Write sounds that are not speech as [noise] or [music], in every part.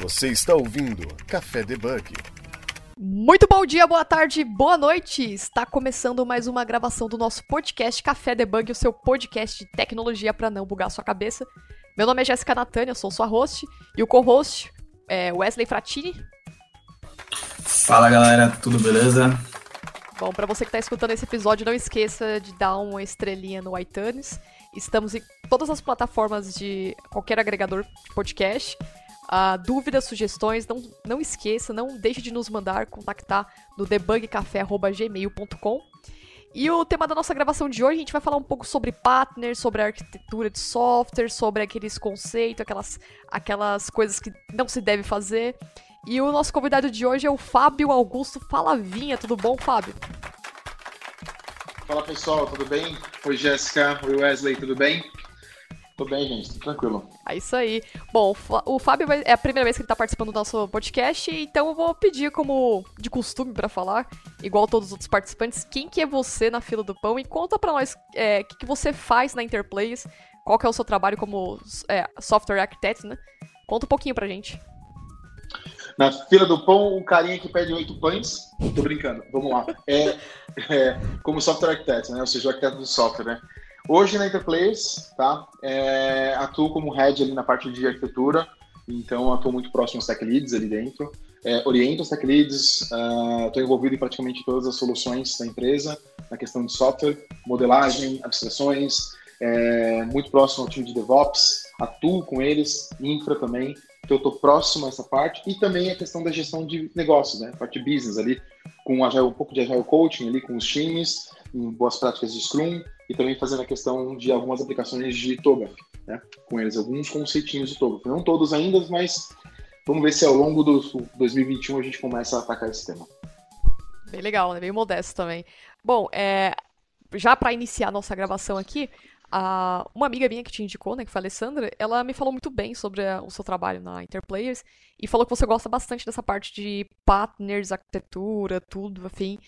Você está ouvindo Café Debug. Muito bom dia, boa tarde, boa noite! Está começando mais uma gravação do nosso podcast Café Debug, o seu podcast de tecnologia para não bugar sua cabeça. Meu nome é Jéssica Natânia, sou sua host, e o co-host é Wesley Fratini. Fala galera, tudo beleza? Bom, para você que está escutando esse episódio, não esqueça de dar uma estrelinha no iTunes. Estamos em todas as plataformas de qualquer agregador de podcast. Uh, dúvidas, sugestões, não, não esqueça, não deixe de nos mandar, contactar no debugcafé.gmail.com. E o tema da nossa gravação de hoje, a gente vai falar um pouco sobre partners, sobre a arquitetura de software, sobre aqueles conceitos, aquelas, aquelas coisas que não se deve fazer. E o nosso convidado de hoje é o Fábio Augusto Falavinha. Tudo bom, Fábio? Fala pessoal, tudo bem? Oi Jéssica, oi Wesley, tudo bem? Tô bem, gente, tô tranquilo. É isso aí. Bom, o Fábio vai, é a primeira vez que ele tá participando do nosso podcast, então eu vou pedir, como de costume para falar, igual todos os outros participantes, quem que é você na fila do pão e conta para nós o é, que, que você faz na Interplays, qual que é o seu trabalho como é, software architect, né? Conta um pouquinho pra gente. Na fila do pão, o carinha que pede oito pães. Tô brincando, vamos lá. É, é, como software architect, né? Ou seja, o arquiteto do software, né? Hoje na Interplace, tá? É, atuo como head ali na parte de arquitetura, então atuo muito próximo aos tech leads ali dentro. É, oriento os tech leads, estou uh, envolvido em praticamente todas as soluções da empresa, na questão de software, modelagem, abstrações, é, muito próximo ao time de DevOps, atuo com eles, infra também, então eu estou próximo a essa parte, e também a questão da gestão de negócios, né? parte business ali, com agile, um pouco de agile coaching ali com os times, em boas práticas de Scrum, e também fazendo a questão de algumas aplicações de TOGAF, né? com eles, alguns conceitinhos de TOGAF. Não todos ainda, mas vamos ver se ao longo do 2021 a gente começa a atacar esse tema. Bem legal, né? bem modesto também. Bom, é, já para iniciar nossa gravação aqui, a, uma amiga minha que te indicou, né, que foi a Alessandra, ela me falou muito bem sobre a, o seu trabalho na Interplayers e falou que você gosta bastante dessa parte de partners, arquitetura, tudo, enfim.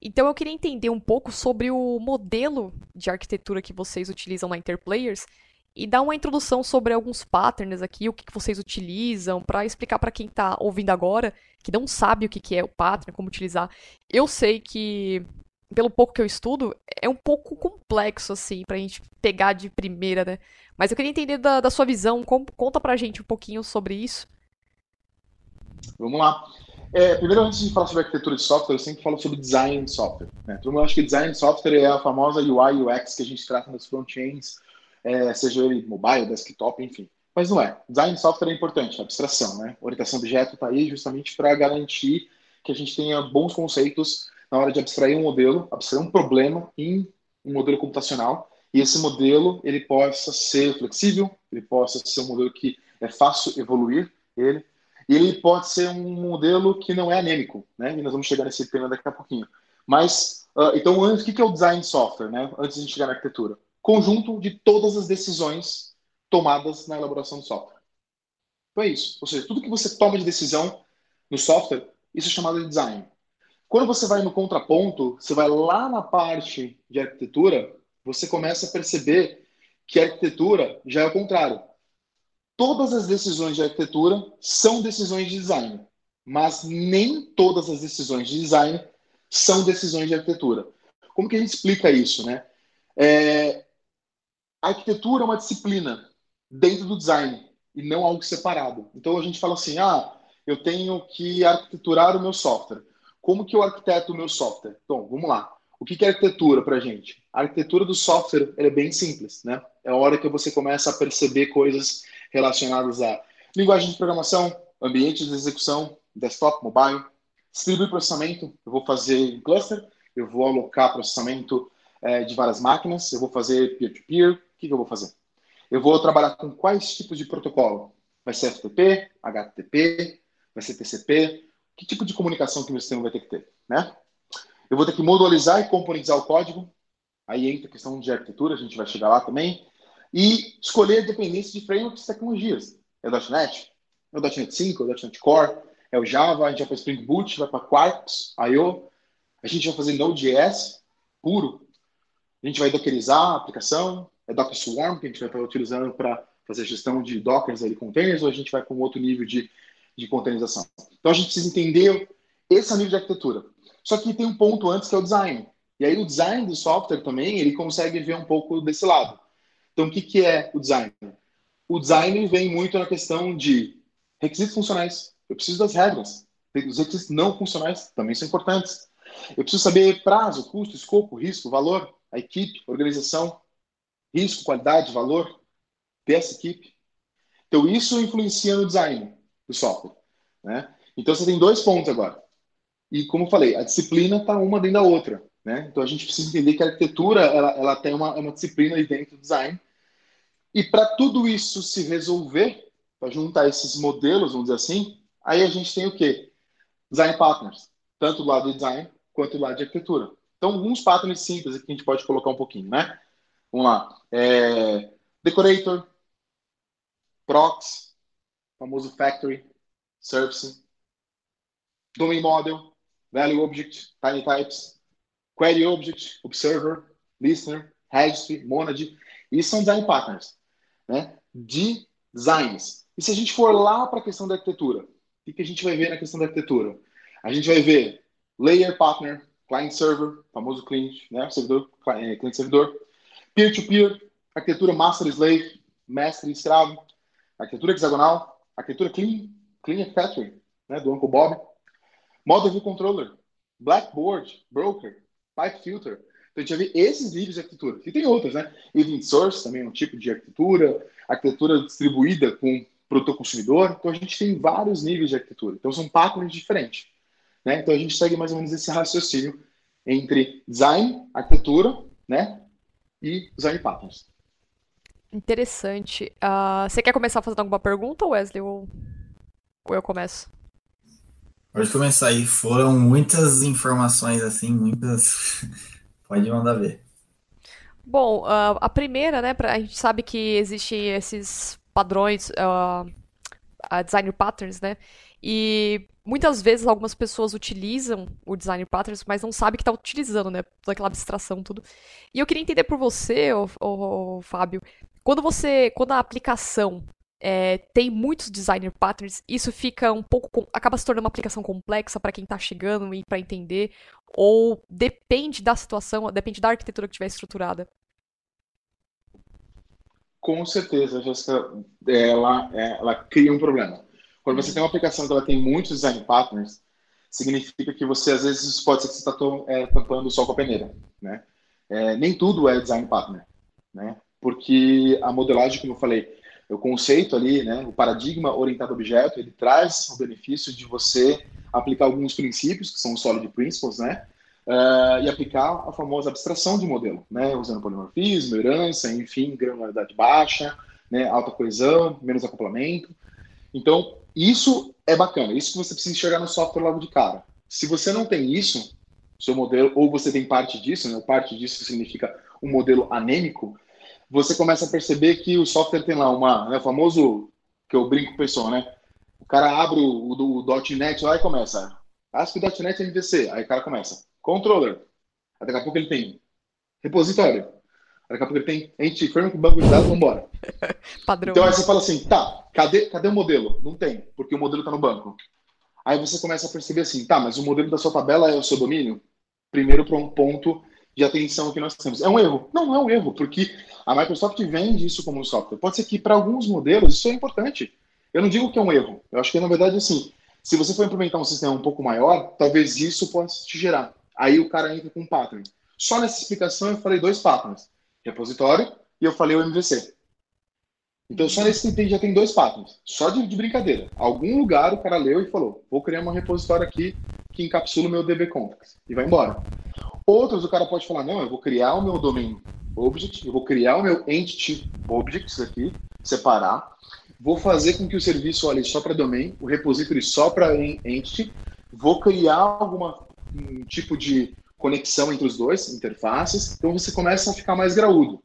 Então eu queria entender um pouco sobre o modelo de arquitetura que vocês utilizam na Interplayers e dar uma introdução sobre alguns patterns aqui, o que, que vocês utilizam, para explicar para quem está ouvindo agora, que não sabe o que, que é o pattern, como utilizar. Eu sei que, pelo pouco que eu estudo, é um pouco complexo, assim, para a gente pegar de primeira, né? Mas eu queria entender da, da sua visão, com, conta a gente um pouquinho sobre isso. Vamos lá. É, primeiro, antes de falar sobre arquitetura de software, eu sempre falo sobre design de software. Né? Todo mundo acha que design de software é a famosa UI UX que a gente trata nos front-ends, é, seja ele mobile, desktop, enfim. Mas não é. Design de software é importante, abstração, né? Orientação do objeto está aí justamente para garantir que a gente tenha bons conceitos na hora de abstrair um modelo, abstrair um problema em um modelo computacional, e esse modelo ele possa ser flexível, ele possa ser um modelo que é fácil evoluir ele, e ele pode ser um modelo que não é anêmico, né? E nós vamos chegar nesse tema daqui a pouquinho. Mas, uh, então, antes, o que é o design software, né? Antes de chegar na arquitetura? Conjunto de todas as decisões tomadas na elaboração do software. Então é isso. Ou seja, tudo que você toma de decisão no software, isso é chamado de design. Quando você vai no contraponto, você vai lá na parte de arquitetura, você começa a perceber que a arquitetura já é o contrário todas as decisões de arquitetura são decisões de design, mas nem todas as decisões de design são decisões de arquitetura. Como que a gente explica isso, né? É, a arquitetura é uma disciplina dentro do design e não algo separado. Então a gente fala assim, ah, eu tenho que arquiteturar o meu software. Como que eu arquiteto o meu software? Então, vamos lá. O que é arquitetura para a gente? A arquitetura do software é bem simples, né? É a hora que você começa a perceber coisas relacionadas a linguagem de programação, ambientes de execução, desktop, mobile, distribuir processamento, eu vou fazer em cluster, eu vou alocar processamento é, de várias máquinas, eu vou fazer peer-to-peer, -peer, o que, que eu vou fazer? Eu vou trabalhar com quais tipos de protocolo? Vai ser FTP, HTTP, vai ser TCP? Que tipo de comunicação que o meu sistema vai ter que ter? Né? Eu vou ter que modularizar e componentizar o código. Aí entra a questão de arquitetura, a gente vai chegar lá também e escolher dependência de frameworks e tecnologias. É o .NET, é o .NET 5, é o .NET Core, é o Java, a gente vai para Spring Boot, vai para Quarks, I.O., a gente vai fazer Node.js puro, a gente vai dockerizar a aplicação, é Docker Swarm, que a gente vai estar utilizando para fazer gestão de Dockers e containers, ou a gente vai para um outro nível de de containerização. Então a gente precisa entender esse nível de arquitetura. Só que tem um ponto antes que é o design. E aí o design do software também, ele consegue ver um pouco desse lado. Então o que, que é o design? O design vem muito na questão de requisitos funcionais. Eu preciso das regras. Os requisitos não funcionais também são importantes. Eu preciso saber prazo, custo, escopo, risco, valor, a equipe, organização, risco, qualidade, valor dessa equipe. Então, isso influencia no design do software. Né? Então, você tem dois pontos agora. E, como eu falei, a disciplina está uma dentro da outra. Né? Então, a gente precisa entender que a arquitetura ela, ela tem uma, uma disciplina aí dentro do design. E, para tudo isso se resolver, para juntar esses modelos, vamos dizer assim, aí a gente tem o quê? Design partners, tanto do lado de design quanto do lado de arquitetura. Então, alguns patterns simples aqui que a gente pode colocar um pouquinho, né? Vamos lá. É, decorator, prox, famoso factory, service, domain model, value object, tiny types, query object, observer, listener, registry, monad. Isso são design patterns, né? De designs. E se a gente for lá para a questão da arquitetura, o que a gente vai ver na questão da arquitetura? A gente vai ver layer partner, client server, famoso cliente, né? Servidor, é, cliente servidor, peer-to-peer, -peer, arquitetura master slave, mestre escravo, arquitetura hexagonal, arquitetura clean, clean factory, né? Do Uncle Bob, model view controller, blackboard, broker, pipe filter. Então a gente vai ver esses níveis de arquitetura. E tem outras, né? Event source também é um tipo de arquitetura, arquitetura distribuída com produtor consumidor. Então a gente tem vários níveis de arquitetura. Então são patterns diferentes. Né? Então a gente segue mais ou menos esse raciocínio entre design, arquitetura, né? E design patterns. Interessante. Uh, você quer começar fazendo alguma pergunta, Wesley? Ou, ou eu começo? Pode começar aí. Foram muitas informações, assim, muitas. [laughs] Pode mandar ver. Bom, uh, a primeira, né, pra, a gente sabe que existem esses padrões, uh, design patterns, né? E muitas vezes algumas pessoas utilizam o design patterns, mas não sabem que está utilizando, né? Toda aquela abstração, tudo. E eu queria entender por você, ô, ô, ô, Fábio, quando você, quando a aplicação é, tem muitos design patterns, isso fica um pouco, acaba se tornando uma aplicação complexa para quem está chegando e para entender, ou depende da situação, depende da arquitetura que estiver estruturada. Com certeza, Jéssica, ela, ela cria um problema. Quando você tem uma aplicação que ela tem muitos design patterns, significa que você, às vezes, pode ser que você está é, tampando o sol com a peneira, né? É, nem tudo é design partner, né? Porque a modelagem, como eu falei, o conceito ali, né, o paradigma orientado a objeto, ele traz o benefício de você aplicar alguns princípios, que são os solid principles, né? Uh, e aplicar a famosa abstração de modelo, né? Usando polimorfismo, herança, enfim, granularidade baixa, né? alta coesão, menos acoplamento. Então, isso é bacana, isso que você precisa enxergar no software logo de cara. Se você não tem isso, seu modelo, ou você tem parte disso, né, parte disso significa um modelo anêmico, você começa a perceber que o software tem lá uma, né, famoso, que eu brinco com o pessoal, né? O cara abre o, o, o .NET lá e começa, ASP.NET MVC, aí o cara começa, controller, aí daqui a pouco ele tem repositório, Daqui a pouco ele tem entity framework, banco de dados, vambora. [laughs] Padrão. Então aí você fala assim, tá, cadê, cadê o modelo? Não tem, porque o modelo está no banco. Aí você começa a perceber assim, tá, mas o modelo da sua tabela é o seu domínio? Primeiro para um ponto de atenção que nós temos. É um erro? Não, não é um erro, porque a Microsoft vende isso como um software. Pode ser que para alguns modelos isso é importante. Eu não digo que é um erro. Eu acho que na verdade assim, se você for implementar um sistema um pouco maior, talvez isso possa te gerar. Aí o cara entra com um pattern. Só nessa explicação eu falei dois patterns repositório e eu falei o MVC. Então, só nesse item já tem dois patterns, só de, de, brincadeira. Algum lugar o cara leu e falou: vou criar um repositório aqui que encapsula o meu DB Context e vai embora. Outros, o cara pode falar: não, eu vou criar o meu domain object, eu vou criar o meu entity objects aqui, separar, vou fazer com que o serviço olhe só para domain, o repository só para entity, vou criar alguma um tipo de conexão entre os dois, interfaces, então você começa a ficar mais graúdo.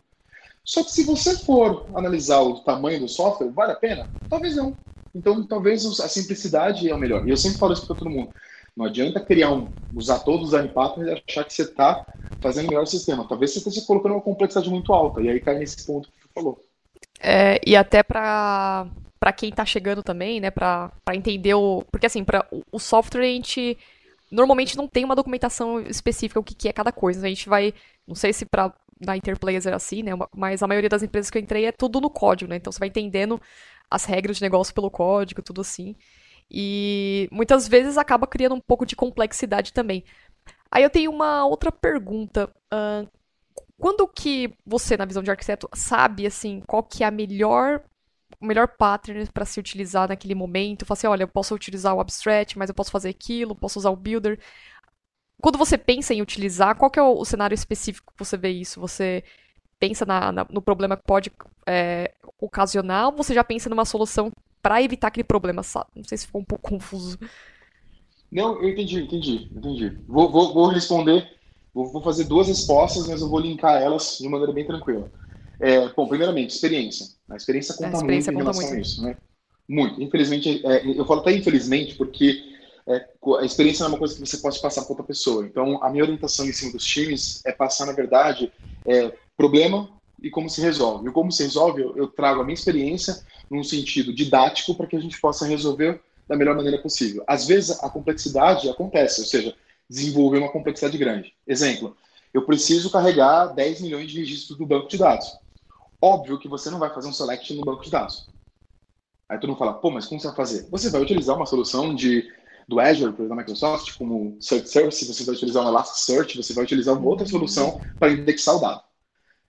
Só que se você for analisar o tamanho do software, vale a pena? Talvez não. Então, talvez a simplicidade é o melhor. E eu sempre falo isso para todo mundo. Não adianta criar um, usar todos os patterns e achar que você está fazendo o melhor sistema. Talvez você esteja colocando uma complexidade muito alta. E aí cai nesse ponto que você falou. É, e até para para quem tá chegando também, né, para entender o, porque assim, para o, software a gente normalmente não tem uma documentação específica o que, que é cada coisa. A gente vai, não sei se para na Interplayers era assim, né, mas a maioria das empresas que eu entrei é tudo no código, né? Então você vai entendendo as regras de negócio pelo código, tudo assim. E muitas vezes acaba criando um pouco de complexidade também. Aí eu tenho uma outra pergunta. Uh, quando que você, na visão de arquiteto, sabe assim qual que é a melhor o melhor pattern para se utilizar naquele momento? Fala assim, olha, eu posso utilizar o abstract, mas eu posso fazer aquilo, posso usar o builder. Quando você pensa em utilizar, qual que é o, cenário específico que você vê isso? Você pensa na, na, no problema que pode é, ocasionar ou você já pensa numa solução para evitar aquele problema? Não sei se ficou um pouco [laughs] confuso. Não, eu entendi, entendi, entendi. Vou, vou, vou responder, vou, vou fazer duas respostas, mas eu vou linkar elas de maneira bem tranquila. É, bom, primeiramente, experiência. A experiência conta a experiência muito conta em relação muito. a isso, né? Muito. Infelizmente, é, eu falo até infelizmente, porque é, a experiência não é uma coisa que você pode passar para outra pessoa. Então, a minha orientação em cima dos times é passar, na verdade, é, problema e como se resolve. E como se resolve, eu, eu trago a minha experiência num sentido didático para que a gente possa resolver da melhor maneira possível. Às vezes, a complexidade acontece, ou seja, desenvolver uma complexidade grande. Exemplo, eu preciso carregar 10 milhões de registros do banco de dados. Óbvio que você não vai fazer um select no banco de dados. Aí todo mundo fala, pô, mas como você vai fazer? Você vai utilizar uma solução de, do Azure, da Microsoft, como Search Service, você vai utilizar um Elasticsearch, você vai utilizar uma outra solução para indexar o dado.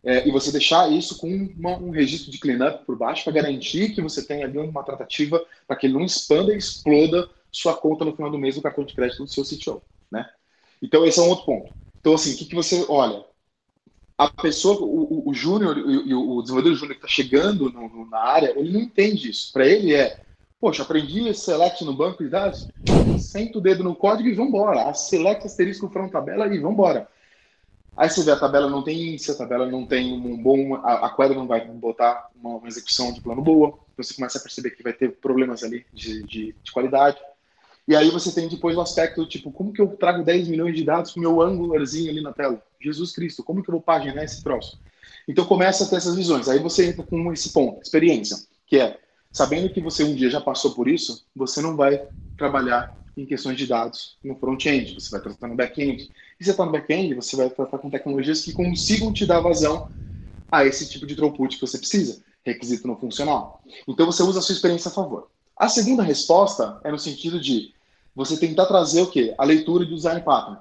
É, e você deixar isso com uma, um registro de cleanup por baixo para garantir que você tenha ali uma tratativa para que ele não expanda e exploda sua conta no final do mês no cartão de crédito do seu CTO, né? Então esse é um outro ponto. Então assim, o que, que você olha? a pessoa, o, o júnior e o, o, desenvolvedor júnior que está chegando no, no, na área, ele não entende isso. Para ele é, poxa, aprendi select no banco de dados, senta o dedo no código e vambora. A select asterisco front tabela e vambora. Aí você vê a tabela não tem índice, a tabela não tem um bom, a, a quadra não vai botar uma, uma, execução de plano boa, então você começa a perceber que vai ter problemas ali de, de, de qualidade. E aí você tem depois o aspecto, tipo, como que eu trago 10 milhões de dados com o meu angularzinho ali na tela? Jesus Cristo, como que eu vou paginar esse troço? Então começa a ter essas visões. Aí você entra com esse ponto, experiência, que é, sabendo que você um dia já passou por isso, você não vai trabalhar em questões de dados no front-end, você vai tratar no back-end. E você está no back-end, você vai tratar com tecnologias que consigam te dar vazão a esse tipo de throughput que você precisa, requisito não funcional. Então você usa a sua experiência a favor. A segunda resposta é no sentido de você tentar trazer o quê? A leitura do design pattern.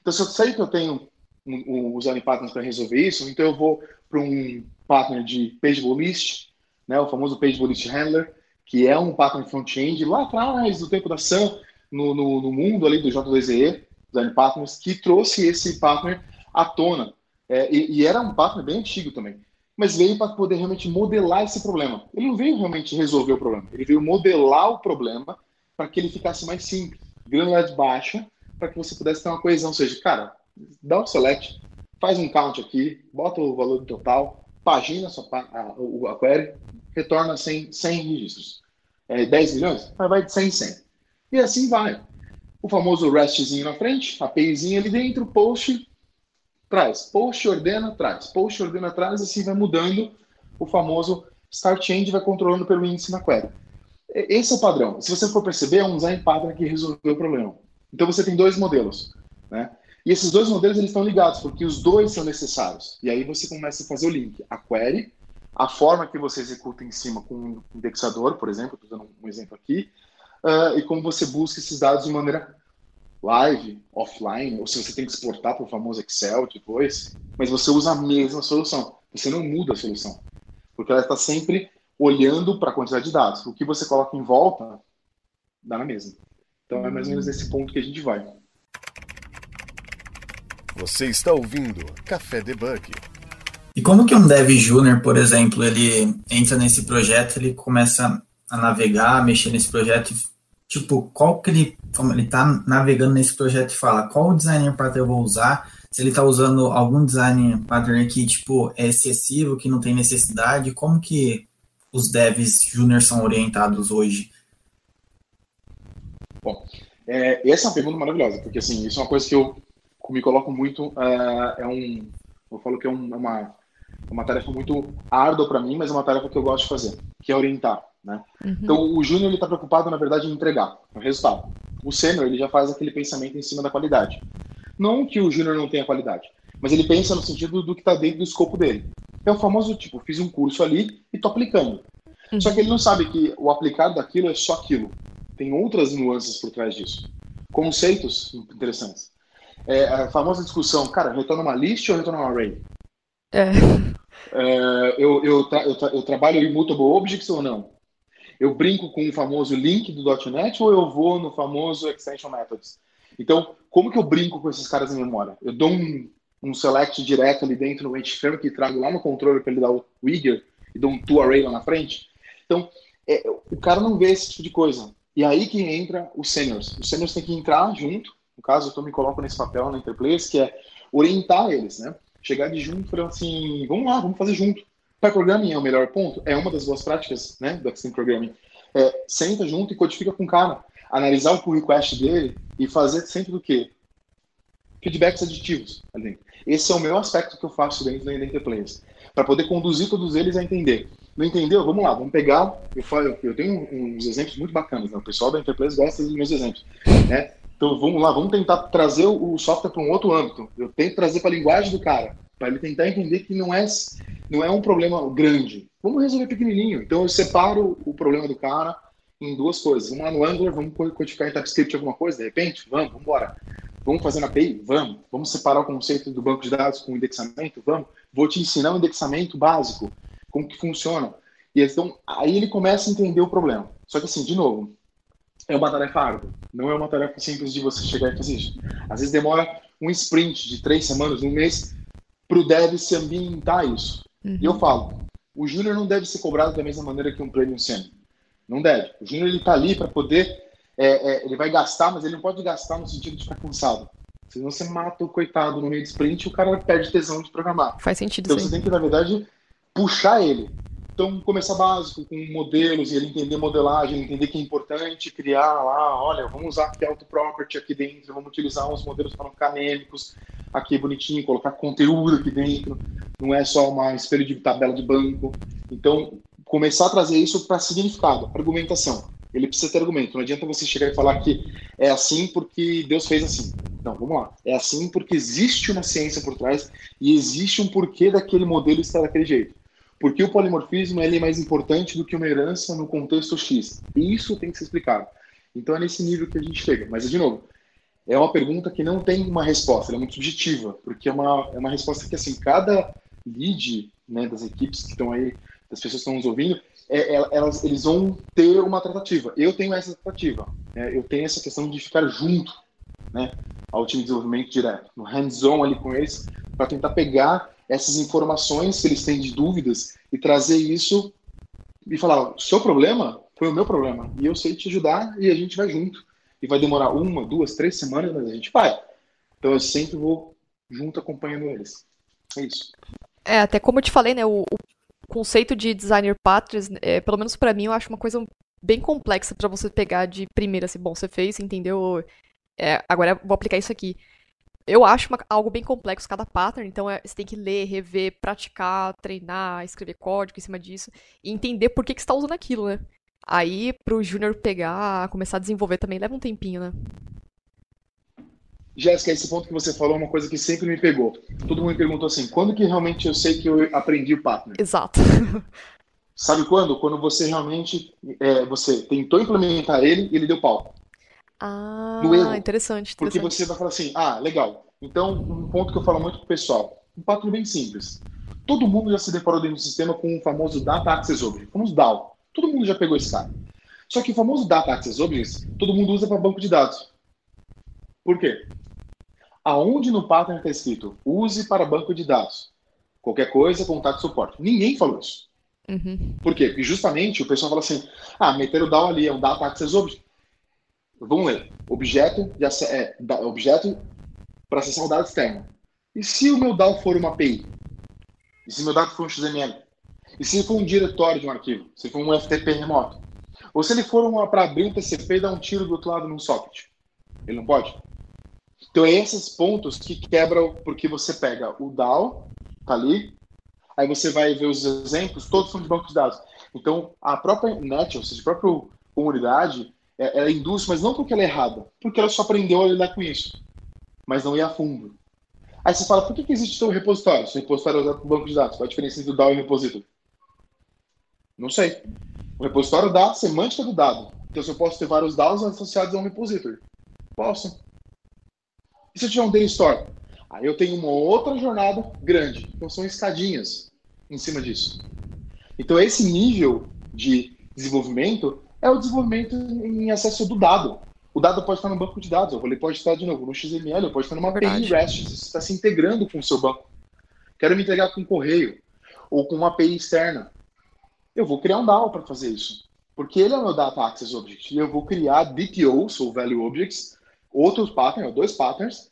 Então, se eu sei que eu tenho um, um design pattern para resolver isso, então eu vou para um pattern de pageable list, né, o famoso pageable list handler, que é um pattern front-end lá atrás, do tempo da Sun, no, no, no, mundo ali do J2EE, design patterns, que trouxe esse pattern à tona. É, e, e, era um pattern bem antigo também. Mas veio para poder realmente modelar esse problema. Ele não veio realmente resolver o problema, ele veio modelar o problema para que ele ficasse mais simples, granularidade baixa, para que você pudesse ter uma coesão. Ou seja, cara, dá o select, faz um count aqui, bota o valor total, pagina a, sua, a, a query, retorna 100, 100 registros. É, 10 milhões? Vai de 100 em 100. E assim vai. O famoso RESTzinho na frente, a APIzinha ali dentro, post, traz. Post ordena, traz. Post ordena, traz, assim vai mudando o famoso start change, vai controlando pelo índice na query. Esse é o padrão. Se você for perceber, é um design pattern que resolveu o problema. Então você tem dois modelos, né? E esses dois modelos eles estão ligados, porque os dois são necessários. E aí você começa a fazer o link. A query, a forma que você executa em cima com um indexador, por exemplo, estou dando um exemplo aqui, uh, e como você busca esses dados de maneira live, offline, ou se você tem que exportar para o famoso Excel depois, mas você usa a mesma solução. Você não muda a solução, porque ela está sempre olhando para a quantidade de dados. O que você coloca em volta, dá na mesma. Então é mais ou menos nesse ponto que a gente vai. Você está ouvindo Café Debug. E como que um dev júnior, por exemplo, ele entra nesse projeto, ele começa a navegar, mexer nesse projeto, tipo, qual que ele, como ele está navegando nesse projeto e fala, qual designer pattern eu vou usar, se ele está usando algum design pattern que, tipo, é excessivo, que não tem necessidade, como que os devs júnior são orientados hoje? Bom, é, essa é uma pergunta maravilhosa, porque assim, isso é uma coisa que eu me coloco muito, uh, é um, eu falo que é um, é uma, uma tarefa muito árdua para mim, mas é uma tarefa que eu gosto de fazer, que é orientar. Né? Uhum. Então, o júnior está preocupado, na verdade, em entregar o resultado. O sênior ele já faz aquele pensamento em cima da qualidade. Não que o júnior não tenha qualidade, mas ele pensa no sentido do que está dentro do escopo dele. É o famoso tipo, fiz um curso ali e estou aplicando. Uhum. Só que ele não sabe que o aplicar daquilo é só aquilo. Tem outras nuances por trás disso. Conceitos interessantes. É, a famosa discussão, cara, retorna uma list ou retorna uma array? É. É, eu, eu, tra eu, tra eu, trabalho em mutable objects ou não? Eu brinco com o famoso link do .NET ou eu vou no famoso extension methods? Então, como que eu brinco com esses caras em memória? Eu dou um, um select direto ali dentro no HFrame que trago lá no controller para ele dar o trigger e dou um to array lá na frente? Então, é, o cara não vê esse tipo de coisa. E aí que entra os seniors. Os seniors têm que entrar junto. No caso, eu me coloco nesse papel na Interplayers, que é orientar eles, né? Chegar de junto e falar assim, vamos lá, vamos fazer junto. Para programming é o melhor ponto, é uma das boas práticas, né, do Extreme Programming. É, senta junto e codifica com o cara. Analisar o pull request dele e fazer sempre do quê? Feedbacks aditivos. Ali. Esse é o meu aspecto que eu faço dentro da Interplayers. Para poder conduzir todos eles a entender. Não entendeu? Vamos lá, vamos pegar. Eu, falo, eu tenho uns exemplos muito bacanas. Né? O pessoal da Enterprise gosta dos meus exemplos. Né? Então vamos lá, vamos tentar trazer o software para um outro âmbito. Eu tento trazer para a linguagem do cara, para ele tentar entender que não é, não é um problema grande. Vamos resolver pequenininho. Então eu separo o problema do cara em duas coisas. Lá no Angular, vamos codificar em TypeScript alguma coisa, de repente? Vamos, vamos embora. Vamos fazer na API? Vamos. Vamos separar o conceito do banco de dados com o indexamento? Vamos. Vou te ensinar um indexamento básico como que funciona. E então, aí ele começa a entender o problema. Só que assim, de novo, é uma tarefa árdua. Não é uma tarefa simples de você chegar e fazer isso. Às vezes demora um sprint de três semanas, um mês, para o dev se ambientar isso. Uhum. E eu falo, o júnior não deve ser cobrado da mesma maneira que um premium sênior. Não deve. O júnior está ali para poder, é, é, ele vai gastar, mas ele não pode gastar no sentido de ficar cansado. Senão você mata o coitado no meio de sprint e o cara perde tesão de programar. Faz sentido. Então você tem que, na verdade, puxar ele. Então, começar básico, com modelos, e ele entender modelagem, entender que é importante criar lá, olha, vamos usar aqui auto-property aqui dentro, vamos utilizar uns modelos anêmicos, aqui bonitinho, colocar conteúdo aqui dentro, não é só uma espelho de tabela de banco. Então, começar a trazer isso para significado, argumentação. Ele precisa ter argumento, não adianta você chegar e falar que é assim porque Deus fez assim. Não, vamos lá. É assim porque existe uma ciência por trás e existe um porquê daquele modelo estar daquele jeito. Porque o polimorfismo ele é mais importante do que uma herança no contexto X. Isso tem que ser explicado. Então é nesse nível que a gente chega. Mas, de novo, é uma pergunta que não tem uma resposta, ela é muito subjetiva, porque é uma, é uma resposta que, assim, cada lead né, das equipes que estão aí, das pessoas que estão nos ouvindo, é, é, elas, eles vão ter uma tratativa. Eu tenho essa tratativa. Né, eu tenho essa questão de ficar junto né, ao time de desenvolvimento direto, no hands-on ali com eles, para tentar pegar essas informações que eles têm de dúvidas e trazer isso e falar: seu problema foi o meu problema e eu sei te ajudar e a gente vai junto. E vai demorar uma, duas, três semanas, mas a gente vai. Então eu sempre vou junto acompanhando eles. É isso. É, até como eu te falei, né, o, o conceito de designer patterns, é, pelo menos para mim, eu acho uma coisa bem complexa para você pegar de primeira, assim, bom, você fez, entendeu? É, agora vou aplicar isso aqui eu acho uma, algo bem complexo cada pattern, então é, você tem que ler, rever, praticar, treinar, escrever código em cima disso e entender por que, que você está usando aquilo, né? Aí, pro júnior pegar, começar a desenvolver também leva um tempinho, né? Jéssica, esse ponto que você falou é uma coisa que sempre me pegou. Todo mundo me perguntou assim, quando que realmente eu sei que eu aprendi o pattern? Exato. [laughs] Sabe quando? Quando você realmente, é, você tentou implementar ele e ele deu pau. Ah, no erro. Interessante, interessante. Porque você vai falar assim, ah, legal. Então, um ponto que eu falo muito pro pessoal, um patrão bem simples. Todo mundo já se deparou dentro do sistema com o famoso Data Access Object, famoso DAO. Todo mundo já pegou esse cara. Só que o famoso Data Access Objects, todo mundo usa para banco de dados. Por quê? Aonde no pattern está escrito use para banco de dados? Qualquer coisa, contato suporte. Ninguém falou isso. Uhum. Por quê? Porque justamente o pessoal fala assim: ah, meter o DAO ali é um Data Access Object. Vamos ler. Objeto, é, objeto para acessar o dado externo. E se o meu DAO for uma API? E se meu dado for um XML? E se for um diretório de um arquivo? Se for um FTP remoto? Ou se ele for para abrir um TCP e dar um tiro do outro lado num socket? Ele não pode? Então é esses pontos que quebram porque você pega o DAO, tá ali, aí você vai ver os exemplos, todos são de banco de dados. Então, a própria net, ou seja, a própria comunidade, ela induz, mas não porque ela é errada, porque ela só aprendeu a lidar com isso, mas não ia a fundo. Aí você fala, por que, que existe o repositório? Se o repositório é usado para banco de dados, qual a diferença entre o DAO e o repositório? Não sei. O repositório dá a semântica do dado. Então, se eu posso ter vários DAOs associados a um repositório. Posso. E se eu tiver um Day Store? Aí eu tenho uma outra jornada grande. Então, são escadinhas em cima disso. Então, esse nível de desenvolvimento é o desenvolvimento em acesso do dado. O dado pode estar no banco de dados, ele pode estar de novo no XML, pode estar numa API REST, você está se integrando com o seu banco. Quero me integrar com um correio ou com uma API externa. Eu vou criar um DAO para fazer isso, porque ele é o meu Data Access Object. E eu vou criar DTOs, ou Value Objects, outros patterns, dois patterns,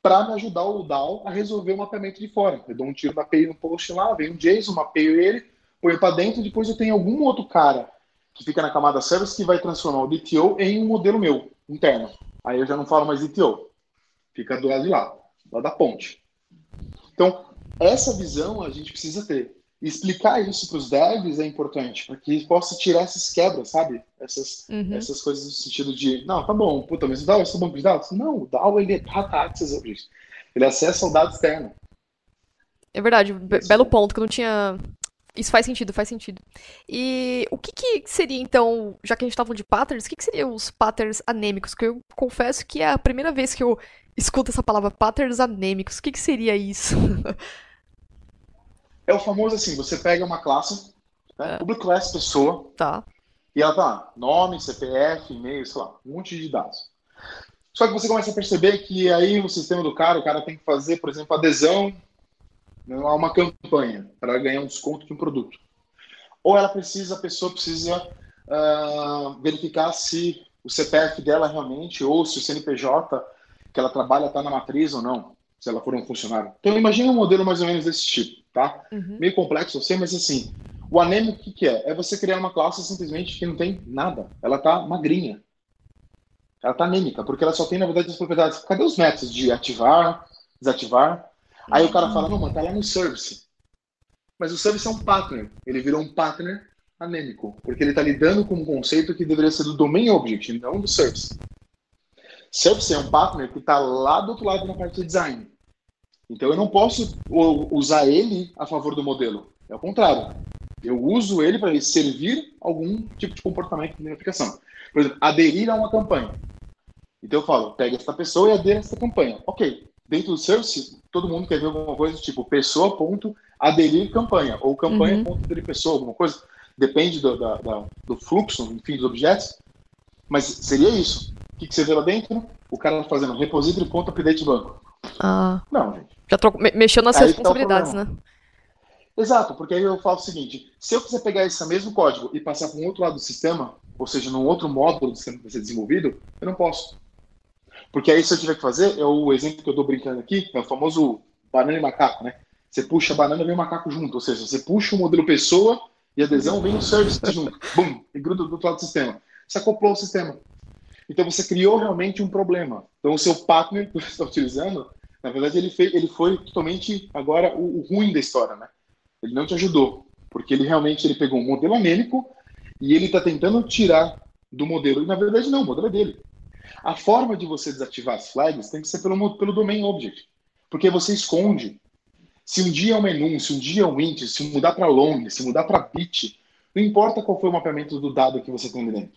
para me ajudar o DAO a resolver o mapeamento de fora. Eu dou um tiro na API no post lá, vem um JSON, mapeio ele, ponho para dentro, depois eu tenho algum outro cara que fica na camada service que vai transformar o DTO em um modelo meu, interno. Aí eu já não falo mais DTO. Fica do lado de lá, lado da ponte. Então, essa visão a gente precisa ter. E explicar isso para os devs é importante, para que possa tirar essas quebras, sabe? Essas, uhum. essas coisas no sentido de, não, tá bom, puta, mas o DAO é banco de dados? Não, o DAO ele é data access object. Ele acessa o dado externo. É verdade, belo ponto, que eu não tinha isso faz sentido, faz sentido. E o que, que seria, então, já que a gente tá falando de patterns, o que, que seriam os patterns anêmicos? Que eu confesso que é a primeira vez que eu escuto essa palavra patterns anêmicos. O que, que seria isso? é o famoso assim, você pega uma classe, né, é. public class pessoa, tá. e ela tá nome, CPF, e-mail, sei lá, um monte de dados. Só que você começa a perceber que aí o sistema do cara, o cara tem que fazer, por exemplo, adesão não há uma campanha para ganhar um desconto de um produto. Ou ela precisa, a pessoa precisa uh, verificar se o CPF dela realmente, ou se o CNPJ que ela trabalha está na matriz ou não, se ela for um funcionário. Então imagine um modelo mais ou menos desse tipo, tá? Uhum. Meio complexo, eu sei, mas assim, o anêmico o que, que é? É você criar uma classe simplesmente que não tem nada. Ela está magrinha. Ela está anêmica, porque ela só tem, na verdade, as propriedades. Cadê os métodos de ativar, desativar? Aí o cara fala, não, mano, tá lá no service. Mas o service é um partner. Ele virou um partner anêmico, porque ele está lidando com um conceito que deveria ser do domain object, não do service. Service é um partner que está lá do outro lado na parte de design. Então eu não posso usar ele a favor do modelo. É o contrário. Eu uso ele para servir algum tipo de comportamento de aplicação. Por exemplo, aderir a uma campanha. Então eu falo, pega essa pessoa e adere a essa campanha. Ok. Dentro do service, todo mundo quer ver alguma coisa tipo pessoa ponto aderir campanha ou campanha uhum. ponto aderir pessoa, alguma coisa. Depende do, da, da, do fluxo, enfim, dos objetos. Mas seria isso. O que, que você vê lá dentro? O cara fazendo repository ponto update banco. Ah. Não, gente. Já trocou, mexeu nas aí responsabilidades, tá né? Exato, porque aí eu falo o seguinte: se eu quiser pegar esse mesmo código e passar para um outro lado do sistema, ou seja, num outro módulo do sistema que vai ser desenvolvido, eu não posso. Porque aí, se eu tiver que fazer, é o exemplo que eu estou brincando aqui, é o famoso banana e macaco, né? Você puxa a banana e vem o macaco junto. Ou seja, você puxa o modelo pessoa e adesão vem o service junto. Bum! E gruda do outro lado do sistema. Você acoplou o sistema. Então você criou realmente um problema. Então o seu partner que você está utilizando, na verdade, ele, fez, ele foi totalmente agora o, o, ruim da história, né? Ele não te ajudou. Porque ele realmente ele pegou um modelo anêmico e ele está tentando tirar do modelo. E na verdade, não, o modelo é dele. A forma de você desativar as flags tem que ser pelo, pelo domain object, porque você esconde. Se um dia é um menu, se um dia é um int, se mudar para long, se mudar para bit, não importa qual foi o mapeamento do dado que você tem dentro.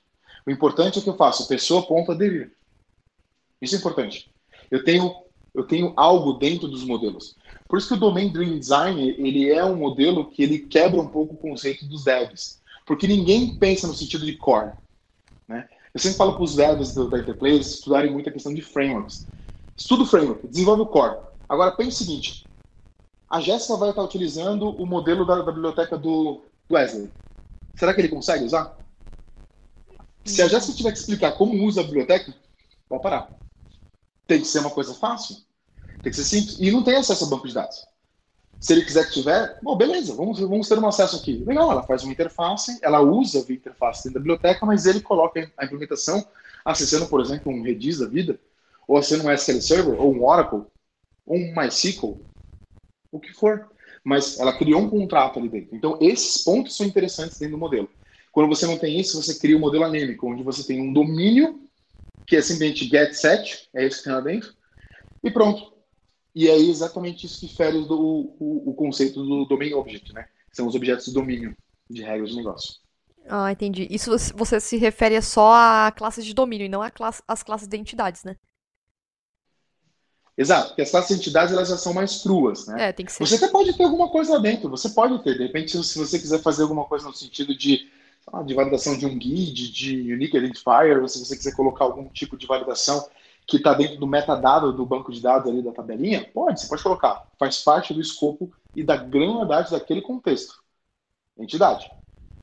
O importante é que eu faço pessoa ponto aderir. Isso é importante. Eu tenho eu tenho algo dentro dos modelos. Por isso que o Domain Driven Design ele é um modelo que ele quebra um pouco o conceito dos devs, porque ninguém pensa no sentido de core. Eu sempre falo para os devs da Interplay estudarem muito a questão de frameworks. Estuda o framework, desenvolve o core. Agora, pense o seguinte: a Jéssica vai estar utilizando o modelo da, da biblioteca do, Wesley. Será que ele consegue usar? Se a Jéssica tiver que explicar como usa a biblioteca, vai parar. Tem que ser uma coisa fácil. Tem que ser simples. E não tem acesso a banco de dados. Se ele quiser que tiver, bom, beleza, vamos, vamos ter um acesso aqui. Legal, ela faz uma interface, ela usa a interface dentro da biblioteca, mas ele coloca a implementação acessando, por exemplo, um Redis da vida, ou acessando um SQL Server, ou um Oracle, ou um MySQL, o que for. mas ela criou um contrato ali dentro. Então, esses pontos são interessantes dentro do modelo. Quando você não tem isso, você cria um modelo anêmico, onde você tem um domínio, que é simplesmente get set, é isso que tem lá dentro, e pronto. E é exatamente isso que fere o, o, o conceito do domain object, né? São os objetos de domínio de regras de negócio. Ah, entendi. Isso você se refere só a classes de domínio e não às classes de entidades, né? Exato, porque as classes de entidades elas já são mais cruas, né? É, tem que ser. Você até pode ter alguma coisa lá dentro, você pode ter. De repente, se você quiser fazer alguma coisa no sentido de, de validação de um guide, de unique identifier, ou se você quiser colocar algum tipo de validação que está dentro do metadado do banco de dados ali da tabelinha, pode, você pode colocar. Faz parte do escopo e da granularidade daquele contexto. Entidade.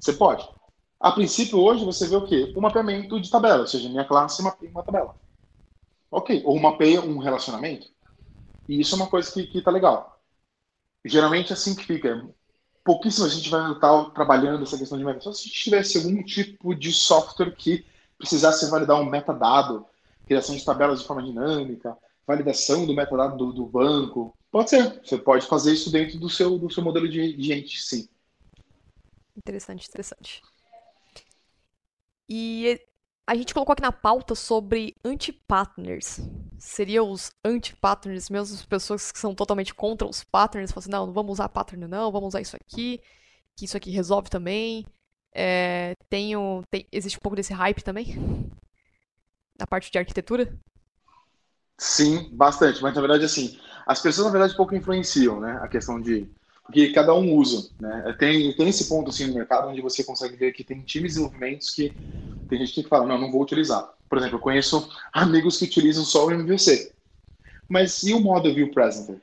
Você pode. A princípio, hoje, você vê o quê? Um mapeamento de tabela, ou seja, minha classe mapeia uma tabela. Ok. Ou mapeia um relacionamento. E isso é uma coisa que, que tá legal. Geralmente, assim que fica. Pouquíssima gente vai estar trabalhando essa questão de mapeamento. Só se tivesse algum tipo de software que precisasse validar um metadado, criação de tabelas de forma dinâmica, validação do metadado do, do banco. Pode ser. Você pode fazer isso dentro do seu, do seu modelo de, de ente, sim. Interessante, interessante. E a gente colocou aqui na pauta sobre anti-partners. Seriam os anti-partners, mesmo as pessoas que são totalmente contra os partners, falam assim, não, não vamos usar partner não, vamos usar isso aqui, que isso aqui resolve também. É, tem, tem, existe um pouco desse hype também? Na parte de arquitetura? Sim, bastante. Mas na verdade, assim, as pessoas na verdade pouco influenciam, né? A questão de porque cada um usa, né? Tem, tem esse ponto assim no mercado onde você consegue ver que tem times e movimentos que tem gente que fala, não, não vou utilizar. Por exemplo, eu conheço amigos que utilizam só o MVC. Mas e o Model View Presenter?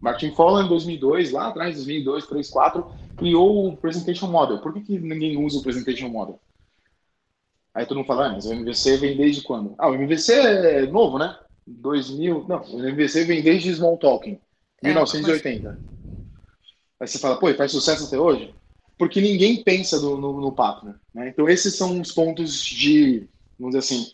Martin Fowler, em 2002, lá atrás, 2002, 2003, 2004, criou o Presentation Model. Por que, que ninguém usa o Presentation Model? Aí todo mundo fala, ah, mas o MVC vem desde quando? Ah, o MVC é novo, né? 2000, não, o MVC vem desde Smalltalking, é, 1980. Mas... Aí você fala, pô, faz sucesso até hoje? Porque ninguém pensa no, no, no partner. Né? Então, esses são os pontos de, vamos dizer assim,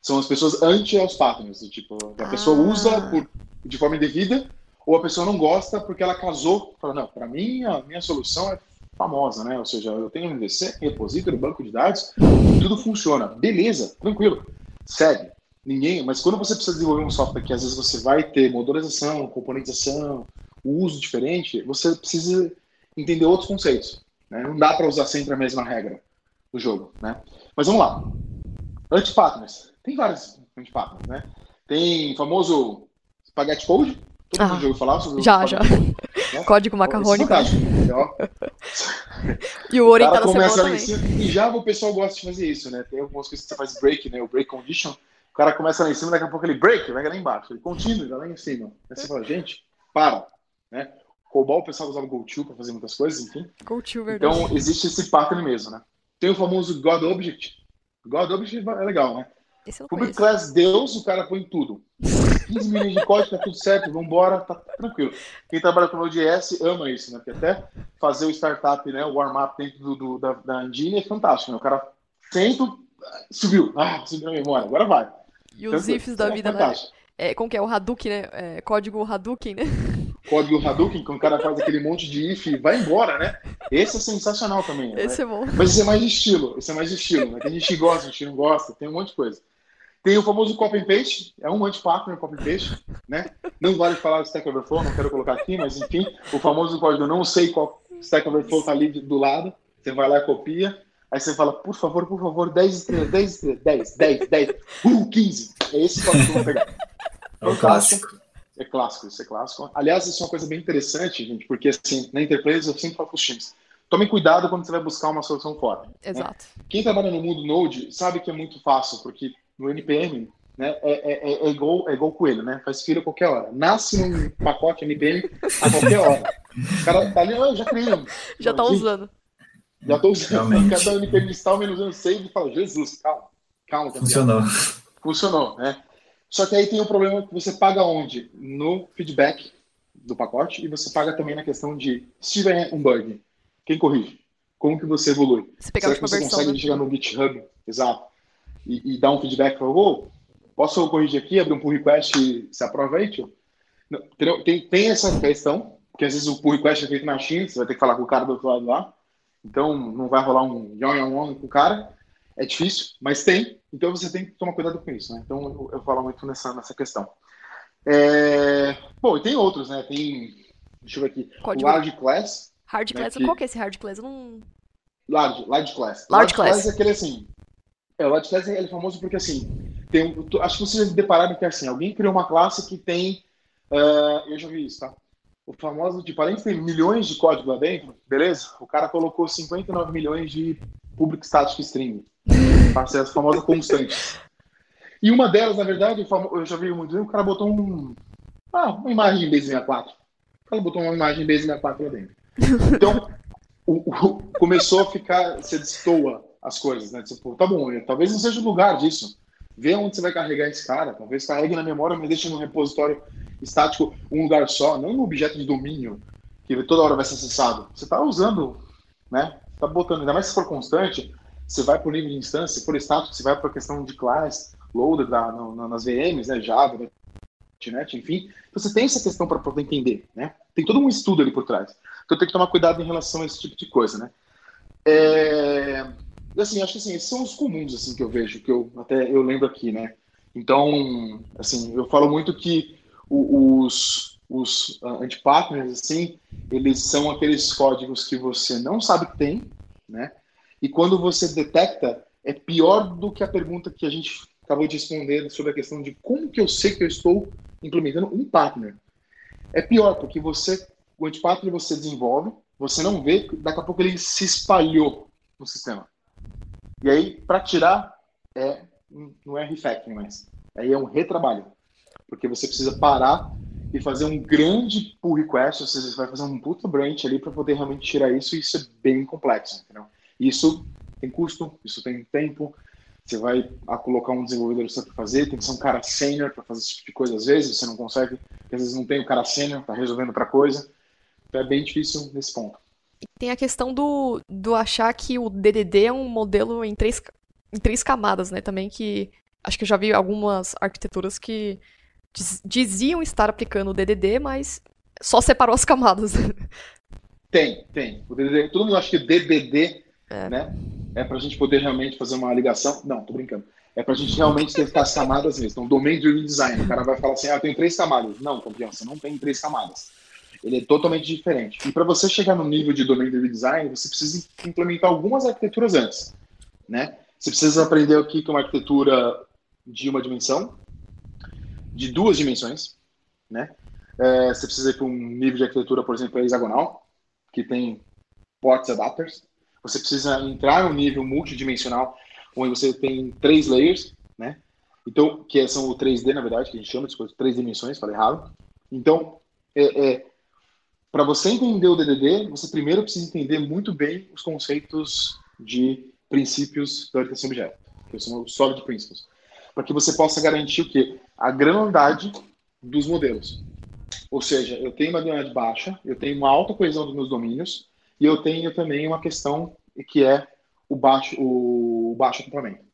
são as pessoas anti aos partners. Tipo, a pessoa ah. usa por, de forma indevida ou a pessoa não gosta porque ela casou. Fala, não, para mim, a minha solução é famosa, né? Ou seja, eu tenho um MVC, repositório, banco de dados, tudo funciona. Beleza, tranquilo, segue. Ninguém, mas quando você precisa desenvolver um software que às vezes você vai ter modularização, componentização, o uso diferente, você precisa entender outros conceitos. Né? Não dá para usar sempre a mesma regra do jogo. Né? Mas vamos lá. Anti-partners. Tem vários anti-partners. Né? Tem o famoso Spaghetti Code. Todo ah, mundo já ouviu falar sobre Já, já. Né? Código macarrônico. É [laughs] e o Ori tá na começa lá em cima, E já o pessoal gosta de fazer isso, né? Tem algumas coisas que você faz break, né? O break condition. O cara começa lá em cima, daqui a pouco ele break, vai lá embaixo. Ele continua, lá em cima. Aí você fala, gente, para. Né? Cobol, o pessoal usava GoTo para fazer muitas coisas, enfim. GoTo, verdade. Então, existe esse pattern mesmo, né? Tem o famoso God Object. God Object é legal, né? Public Class Deus, o cara põe tudo. 15 milhões de código, tá tudo certo, vambora, tá tranquilo. Quem trabalha com Node.js ama isso, né? Porque até fazer o startup, né, o warm-up dentro do, do, da, da engine é fantástico, né? O cara senta, subiu, ah, subiu na memória, agora vai. E os ifs da é vida, né? É, como que é? O Hadouken, né? É, código Hadouken, né? [laughs] código Hadouken, quando o cara faz aquele monte de if e vai embora, né? Esse é sensacional também. Esse né? é bom. Mas esse é mais de estilo, esse é mais de estilo, né? Tem gente que gosta, gente que não gosta, tem um monte de coisa. Tem o famoso copy and paste, é um anti-partner copy and paste, né? Não vale falar do Stack Overflow, não quero colocar aqui, mas enfim, o famoso código, não sei qual Stack Overflow tá ali do lado, você vai lá e copia, aí você fala, por favor, por favor, 10 estrelas, 10 estrelas, 10, 10, 10, uh, 15. É esse código que eu vou pegar. É o clássico. É clássico, isso é clássico. Aliás, isso é uma coisa bem interessante, gente, porque assim, na Enterprise eu sempre falo para os times, tomem cuidado quando você vai buscar uma solução fora. Né? Exato. Né? Quem trabalha no mundo Node sabe que é muito fácil, porque no NPM né, é, é, é, é, igual, é igual coelho, né? Faz filho a qualquer hora. Nasce num pacote NPM a qualquer hora. O cara tá ali, ah, já criei. Já tá usando. Já tô usando. Realmente. Cada NPM install menos um save e fala, Jesus, calma, calma. Funcionou. Funcionou, né? Só que aí tem o um problema que você paga onde? No feedback do pacote e você paga também na questão de se tiver um bug, quem corrige? Como que você evolui? Se pegar Será que você versão, consegue né? chegar no GitHub, exato, e, e dar um feedback para oh, posso corrigir aqui, abrir um pull request e se aprova aí, tio? Tem, tem essa questão, porque às vezes o pull request é feito na China, você vai ter que falar com o cara do outro lado lá. Então não vai rolar um yon yon yon com o cara. É difícil, mas tem. Então você tem que tomar cuidado com isso, né? Então eu, eu falo muito nessa, nessa questão. É... Bom, e tem outros, né? Tem. Deixa eu ver aqui. Código. O Large Class. Hard né, Class, que- qual que é esse Hard Class? Eu não... Large, large Class. Large Class. é aquele assim. É, o ele é famoso porque assim. Tem acho que vocês se depararam que assim, alguém criou uma classe que tem. ah, eu já vi isso, tá? O famoso, tipo, além de ter milhões de código lá dentro, beleza? O cara colocou 59 milhões de public static string. Para ser as famosas constantes. E uma delas, na verdade, eu já vi muito, o cara botou um, ah, uma imagem base64. O cara botou uma imagem base64 lá dentro. Então, o- o- começou a ficar, você destoa as coisas, né? Tipo, tá bom, talvez não seja o lugar disso. Vê onde você vai carregar esse cara, talvez carregue na memória, mas deixe no repositório estático um lugar só, não um objeto de domínio que toda hora vai ser acessado. Você está usando, né? Tá botando, ainda mais se for constante, você vai para o nível de instância, se for estático, você vai para a questão de class, loader da, nas VMs, né? Java, .NET, enfim. Então você tem essa questão para poder entender, né? Tem todo um estudo ali por trás. Então tem que tomar cuidado em relação a esse tipo de coisa, né? É... Assim, acho que assim, esses são os comuns assim que eu vejo, que eu até eu lembro aqui, né? Então, assim, eu falo muito que os os ah, anti-partners, assim, eles são aqueles códigos que você não sabe que tem, né? E quando você detecta, é pior do que a pergunta que a gente acabou de responder sobre a questão de como que eu sei que eu estou implementando um partner. É pior, porque você, o anti-partner você desenvolve, você não vê, daqui a pouco ele se espalhou no sistema. E aí, para tirar, é, não é refactoring mais. Aí é um retrabalho. Porque você precisa parar e fazer um grande pull request, ou seja, você vai fazer um puta branch ali para poder realmente tirar isso, e isso é bem complexo, entendeu? Isso tem custo, isso tem tempo, você vai colocar um desenvolvedor para fazer, tem que ser um cara sênior para fazer esse tipo de coisa às vezes, você não consegue, às vezes não tem o cara sênior, tá resolvendo outra coisa, então é bem difícil nesse ponto. Tem a questão do, do achar que o DDD é um modelo em três, em três camadas, né? Também que acho que eu já vi algumas arquiteturas que diz- diziam estar aplicando o DDD, mas só separou as camadas. [laughs] Tem, tem. O DDD, todo mundo acha que DDD, É. né, é para a gente poder realmente fazer uma ligação. Não, tô brincando. É para a gente realmente ter as camadas mesmo. Então, Domain Driven Design. O cara vai falar assim, ah, eu tenho três camadas. Não, campeão, você não tem três camadas. Ele é totalmente diferente. E para você chegar no nível de Domain Driven Design, você precisa implementar algumas arquiteturas antes, né? Você precisa aprender aqui que é uma arquitetura de uma dimensão, de duas dimensões, né? É, você precisa ir para um nível de arquitetura, por exemplo, hexagonal, que tem ports adapters. Você precisa entrar em um nível multidimensional, onde você tem três layers, né? Então, que são o 3D, na verdade, que a gente chama de três dimensões, falei errado. Então, é, é, para você entender o DDD, você primeiro precisa entender muito bem os conceitos de princípios da orientação objeto, que são os solid principles, para que você possa garantir o quê? A granularidade dos modelos. Ou seja, eu tenho uma granularidade baixa, eu tenho uma alta coesão dos meus domínios e eu tenho também uma questão que é o baixo, o baixo acoplamento.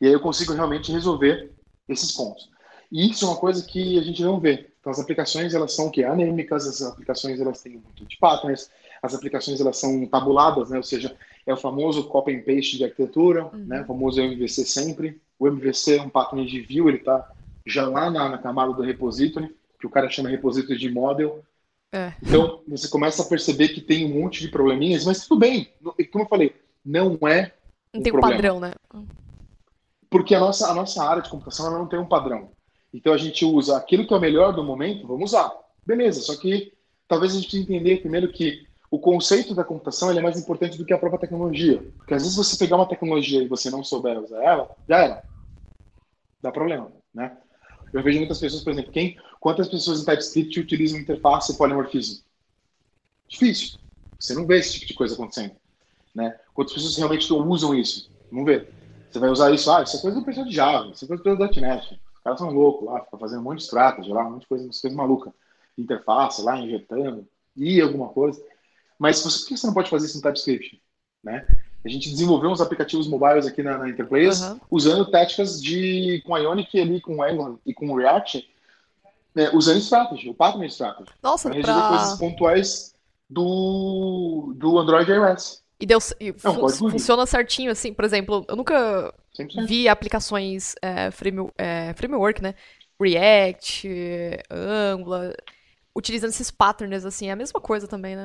E aí eu consigo realmente resolver esses pontos. E isso é uma coisa que a gente não vê. Então as aplicações elas são o quê? Anêmicas, as aplicações elas têm muito de partners, as aplicações elas são tabuladas, né? Ou seja, é o famoso copy and paste de arquitetura, né? O famoso MVC sempre. O MVC é um partner de view, ele está já lá na, na camada do repository, que o cara chama repository de model. É. Então você começa a perceber que tem um monte de probleminhas, mas tudo bem. Como eu falei, não é Não um tem um problema. padrão, né? porque a nossa, a nossa área de computação ela não tem um padrão. Então a gente usa aquilo que é o melhor do momento, vamos usar. Beleza, só que talvez a gente precise entender primeiro que o conceito da computação é mais importante do que a própria tecnologia. Porque às vezes você pegar uma tecnologia e você não souber usar ela, já era. Dá problema, né? Eu vejo muitas pessoas, por exemplo, quem, quantas pessoas em TypeScript utilizam interface polimorfismo? Difícil. Você não vê esse tipo de coisa acontecendo, né? Quantas pessoas realmente usam isso? Não vê. Você vai usar isso, ah, isso é coisa do pessoal de Java, isso é coisa do .NET. Caras são loucos lá, ficam fazendo um monte de strategy lá, um monte de coisa, umas coisas malucas. Interface lá, injetando, e alguma coisa. Mas você, por que você não pode fazer isso no TypeScript? Né? A gente desenvolveu uns aplicativos mobiles aqui na, na Enterprise Aham. usando táticas de com Ionic ali, com Angular e com React É, usando Strategy, o Pattern Strategy. Nossa, Para resolver pra... coisas pontuais do, do Android iOS. E, deu, e fun- código funciona certinho, assim, por exemplo, eu nunca 100%. vi aplicações é, frame, é, framework, né? React, Angular, utilizando esses patterns, assim, é a mesma coisa também, né?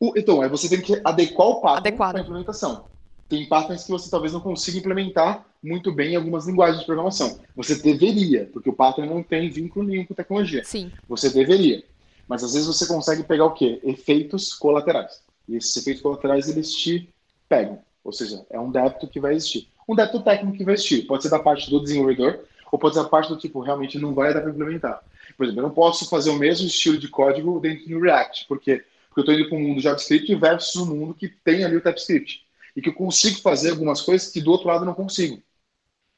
O- Então, aí você tem que adequar o pattern para a implementação. Tem patterns que você talvez não consiga implementar muito bem em algumas linguagens de programação. Você deveria, porque o pattern não tem vínculo nenhum com tecnologia. Sim. Você deveria. Mas às vezes você consegue pegar o quê? Efeitos colaterais. E esses efeitos colaterais, eles te pegam. Ou seja, é um débito que vai existir. Um débito técnico que vai existir. Pode ser da parte do desenvolvedor, ou pode ser da parte do tipo, realmente não vai dar para implementar. Por exemplo, eu não posso fazer o mesmo estilo de código dentro do React. Por quê? Porque eu estou indo para o mundo JavaScript versus o mundo que tem ali o TypeScript. E que eu consigo fazer algumas coisas que do outro lado eu não consigo.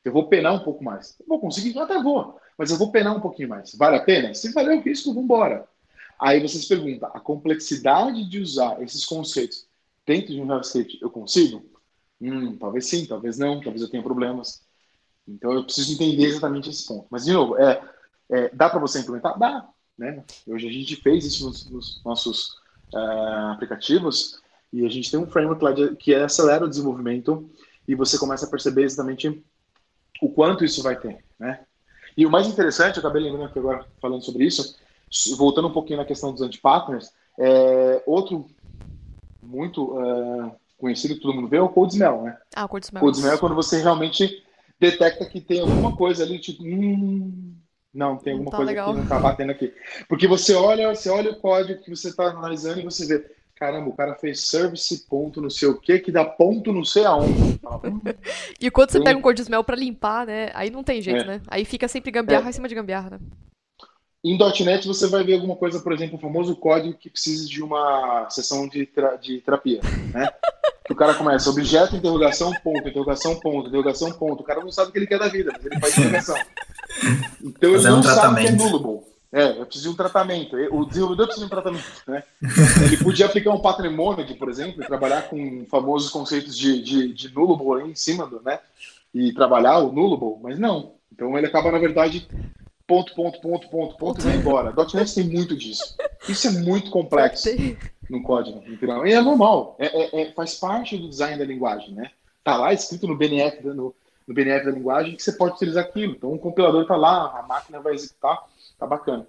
Eu vou penar um pouco mais. Eu vou conseguir, até vou, mas eu vou penar um pouquinho mais. Vale a pena? Se valer o risco, vamos embora. Aí você se pergunta, a complexidade de usar esses conceitos dentro de um JavaScript, eu consigo? Hum, talvez sim, talvez não, talvez eu tenha problemas. Então eu preciso entender exatamente esse ponto. Mas, de novo, é, é, dá para você implementar? Dá. Né? Hoje a gente fez isso nos, nos nossos ah, aplicativos e a gente tem um framework lá de- que acelera o desenvolvimento e você começa a perceber exatamente o quanto isso vai ter, né? E o mais interessante, eu acabei lembrando aqui agora falando sobre isso, voltando um pouquinho na questão dos antipartners, é, outro muito ah, conhecido que todo mundo vê é o Code Smell, né? Ah, o Code Smell. Code Smell é quando você realmente detecta que tem alguma coisa ali, tipo, hum, não, tem alguma tá coisa legal. que não tá batendo aqui. Porque você olha, você olha o código que você está analisando e você vê, caramba, o cara fez service ponto não sei o que, que dá ponto não sei aonde. Hum, [laughs] E quando você Tem- pega um Code Smell pra limpar, né? Aí não tem jeito, É. né? Aí fica sempre gambiarra em cima de gambiarra, né? Em .NET você vai ver alguma coisa, por exemplo, o famoso código que precisa de uma sessão de, tra- de terapia, né? [laughs] O cara começa objeto, interrogação, ponto, interrogação, ponto, interrogação, ponto. O cara não sabe o que ele quer da vida, mas ele faz interrogação. Então ele Fazer um não sabe o que é nullable. É, eu preciso de um tratamento. O desenvolvedor precisa de um tratamento, né? Ele podia aplicar um pattern monad, por exemplo, e trabalhar com famosos conceitos de, de, de nullable aí em cima do, né? E trabalhar o nullable, mas não. Então ele acaba, na verdade, ponto, ponto, ponto, ponto, ponto e vai embora. [laughs] .NET tem muito disso. Isso é muito complexo no código. Então, e é normal, é, é- é- faz parte do design da linguagem, né? Tá lá escrito no BNF, da- no, no BNF da linguagem que você pode utilizar aquilo. Então, o compilador tá lá, a máquina vai executar, tá bacana.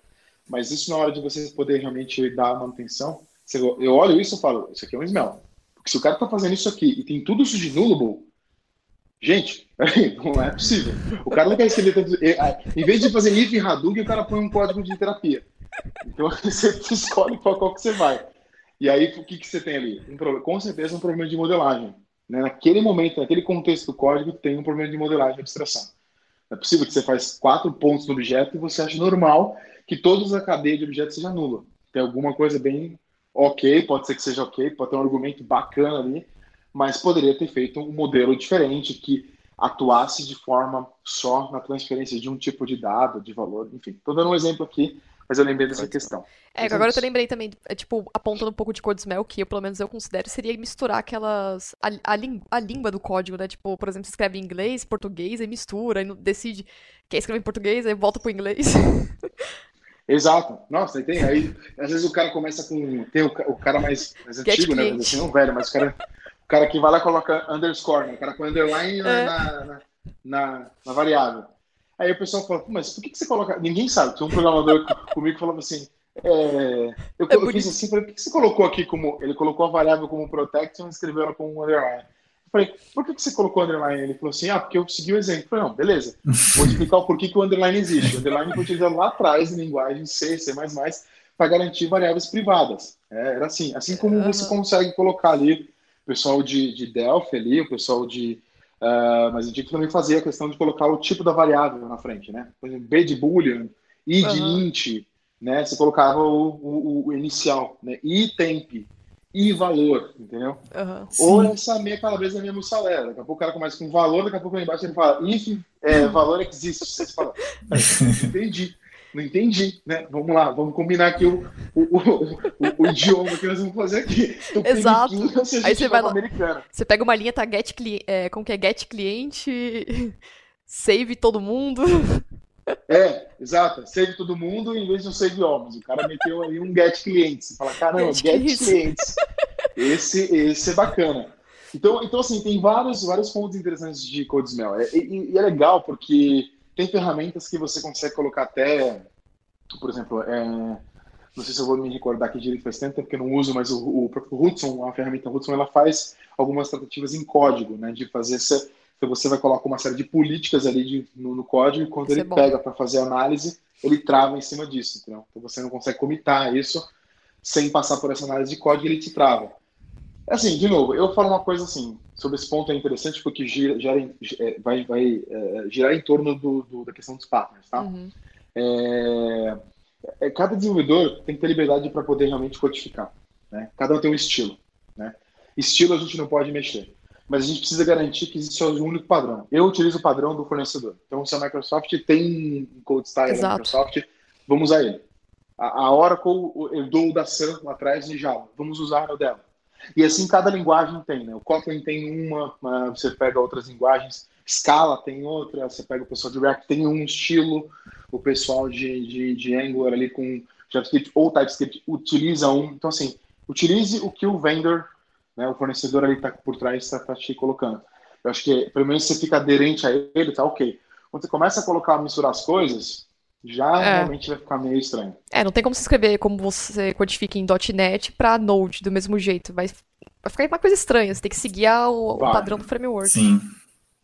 Mas isso na hora de você poder realmente dar a manutenção, eu olho isso e falo, isso aqui é um smell. Porque se o cara tá fazendo isso aqui e tem tudo isso de nullable, gente, [laughs] não é possível. O cara não quer escrever tanto. e, ah, Em vez de fazer if Hadouken, o cara põe um código de terapia. Então [laughs] você escolhe para qual que você vai. E aí, o que, que você tem ali? Um problema, com certeza, um problema de modelagem. Né? Naquele momento, naquele contexto do código, tem um problema de modelagem e abstração. É possível que você faz quatro pontos no objeto e você acha normal que toda a cadeia de objetos seja nula. Tem alguma coisa bem ok, pode ser que seja ok, pode ter um argumento bacana ali, mas poderia ter feito um modelo diferente que atuasse de forma só na transferência de um tipo de dado, de valor, enfim. Estou dando um exemplo aqui, mas eu lembrei dessa questão. É, Mas agora eu isso. te lembrei também, é, tipo, apontando um pouco de Code Smell, que eu, pelo menos eu considero, seria misturar aquelas. A, a, a língua do código, né? Tipo, por exemplo, você escreve em inglês, português, aí mistura, aí decide quer escrever em português, aí volta pro inglês. [laughs] Exato. Nossa, aí tem aí, às vezes o cara começa com tem o, o cara mais, mais antigo, né, assim, não velho, mas o cara cara que vai lá e coloca underscore, né? O cara com underline na, É. na, na, na- na variável. Aí o pessoal fala, "Pô, mas por que, que você coloca? Ninguém sabe. Tinha um programador co- [laughs] comigo que falava assim, é, eu, É eu fiz assim, falei, por que você colocou aqui como. Ele colocou a variável como protection e escreveu ela como underline. Eu falei, por que, que você colocou underline? Ele falou assim, ah, porque eu segui o exemplo. Eu falei, não, beleza. Vou explicar o porquê que o underline existe. O underline foi utilizado lá atrás em linguagem C, C++, para garantir variáveis privadas. É, era assim. Assim como você Aham. consegue colocar ali pessoal de, de Delphi ali, o pessoal de... ah, mas a gente também fazia a questão de colocar o tipo da variável na frente, né? Por exemplo, B de boolean, I de Aham. int, né? Você colocava o, o- o inicial, né? I temp, I valor, entendeu? Aham. Ou essa meia calabresa da minha mussalera. Daqui a pouco o cara começa com valor, daqui a pouco lá embaixo ele fala if é, valor existe. Você fala, [laughs] entendi. Não entendi, né? Vamos lá, vamos combinar aqui o, o, o, o- idioma que nós vamos fazer aqui. Então, Exato. a Aí você vai lá- americana. Você pega uma linha, tá get. É, como que é? Get cliente. [laughs] Save todo mundo. É, exato. Save todo mundo em vez de um save homens. O cara meteu aí um get clientes. Você fala, caramba, get, get clientes. Esse, esse é bacana. Então, então, assim, tem vários, vários pontos interessantes de CodeSmell. É, e, e, é legal porque tem ferramentas que você consegue colocar até, por exemplo, é, não sei se eu vou me recordar aqui direito faz tempo, porque eu não uso, mas o, o próprio Hudson, a ferramenta Hudson, ela faz algumas tratativas em código, né, de fazer essa, então você vai colocar uma série de políticas ali de, no, no, código e quando isso ele é pega para fazer a análise, ele trava em cima disso, entendeu? Então você não consegue comitar isso sem passar por essa análise de código, ele te trava. Assim, de novo, eu falo uma coisa assim, sobre esse ponto é interessante porque gira, gira, é, vai, vai é, girar em torno do, do, da questão dos partners, tá? Uhum. É, é, cada desenvolvedor tem que ter liberdade para poder realmente codificar, né? Cada um tem um estilo, né? Estilo a gente não pode mexer, mas a gente precisa garantir que existe um único padrão. Eu utilizo o padrão do fornecedor. Então, se a Microsoft tem um code style da Microsoft, vamos usar ele. A, a Oracle herdou o da Sun lá atrás de Java, vamos usar o dela e assim cada linguagem tem, né? O Kotlin tem uma, você pega outras linguagens, Scala tem outra, você pega o pessoal de React tem um estilo, o pessoal de, de, de Angular ali com JavaScript ou TypeScript utiliza um. Então, assim, utilize o que o vendor, né, o fornecedor ali está por trás está tá te colocando. Eu acho que pelo menos você fica aderente a ele, tá ok. Quando você começa a colocar, misturar as coisas, já é. realmente vai ficar meio estranho. É, não tem como você escrever como você codifica em .NET para Node do mesmo jeito. Vai, vai ficar uma coisa estranha. Você tem que seguir o, o padrão do framework. Sim.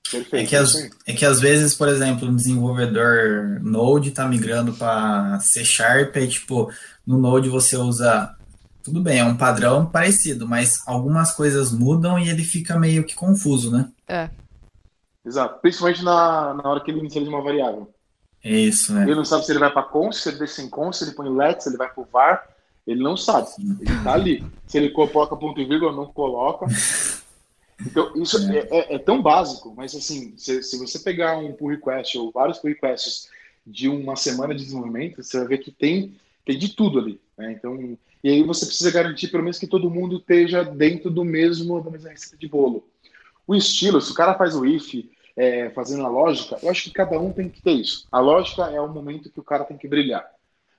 Perfeito, é, que as, é que às vezes, por exemplo, um desenvolvedor Node está migrando para C Sharp, e tipo, no Node você usa. Tudo bem, é um padrão parecido, mas algumas coisas mudam e ele fica meio que confuso, né? É. Exato. Principalmente na, na hora que ele inicializa uma variável. Isso, né? Ele não sabe se ele vai para const, se ele desce em const, se ele põe let, se ele vai para o var. Ele não sabe. Ele tá ali. Se ele coloca ponto e vírgula, não coloca. [laughs] Então, isso é, é, é tão básico, mas assim, se, se, você pegar um pull request ou vários pull requests de uma semana de desenvolvimento, você vai ver que tem, tem de tudo ali. Né? Então, e aí você precisa garantir pelo menos que todo mundo esteja dentro do mesmo, da mesma receita de bolo. O estilo, se o cara faz o if, é, fazendo a lógica, eu acho que cada um tem que ter isso. A lógica é o momento que o cara tem que brilhar.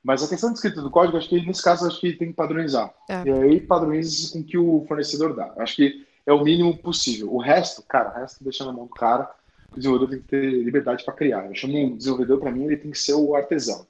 Mas a questão de escrita do código, acho que nesse caso, acho que tem que padronizar. É. E aí padroniza com que o fornecedor dá. Acho que é o mínimo possível. O resto, cara, o resto deixa na mão do cara. O desenvolvedor tem que ter liberdade para criar. Eu chamo um desenvolvedor, para mim, ele tem que ser o artesão.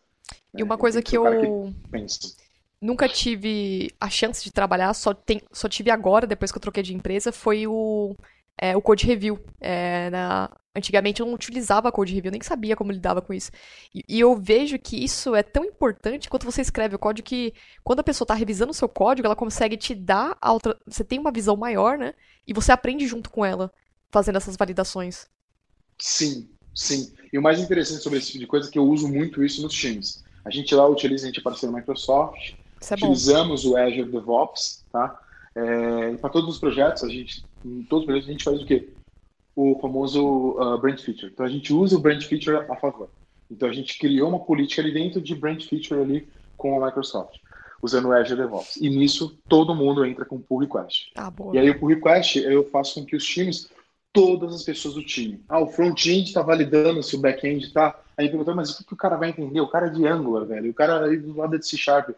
E uma coisa que, que eu que nunca tive a chance de trabalhar, só, tem, só tive agora, depois que eu troquei de empresa, foi o é, o code review. É, na... Antigamente eu não utilizava code review, nem sabia como lidava com isso. E, e, eu vejo que isso é tão importante quanto você escreve o código que quando a pessoa está revisando o seu código, ela consegue te dar a outra. Você tem uma visão maior, né? E você aprende junto com ela, fazendo essas validações. Sim, sim. E o mais interessante sobre esse tipo de coisa é que eu uso muito isso nos times. A gente lá utiliza, a gente é parceiro Microsoft, é utilizamos bom. o Azure DevOps, tá? É, para todos os projetos, a gente, em todos os projetos, a gente faz o quê? O famoso uh, brand feature. Então a gente usa o brand feature a favor. Então a gente criou uma política ali dentro de brand feature ali com a Microsoft, usando o Azure DevOps. E nisso todo mundo entra com pull request. Ah, e aí o pull request eu faço com que os times, todas as pessoas do time, ah, o front-end está validando se o back-end está. Aí perguntou, mas o que, que, o cara vai entender? O cara é de Angular, velho. O cara aí do lado é de C Sharp.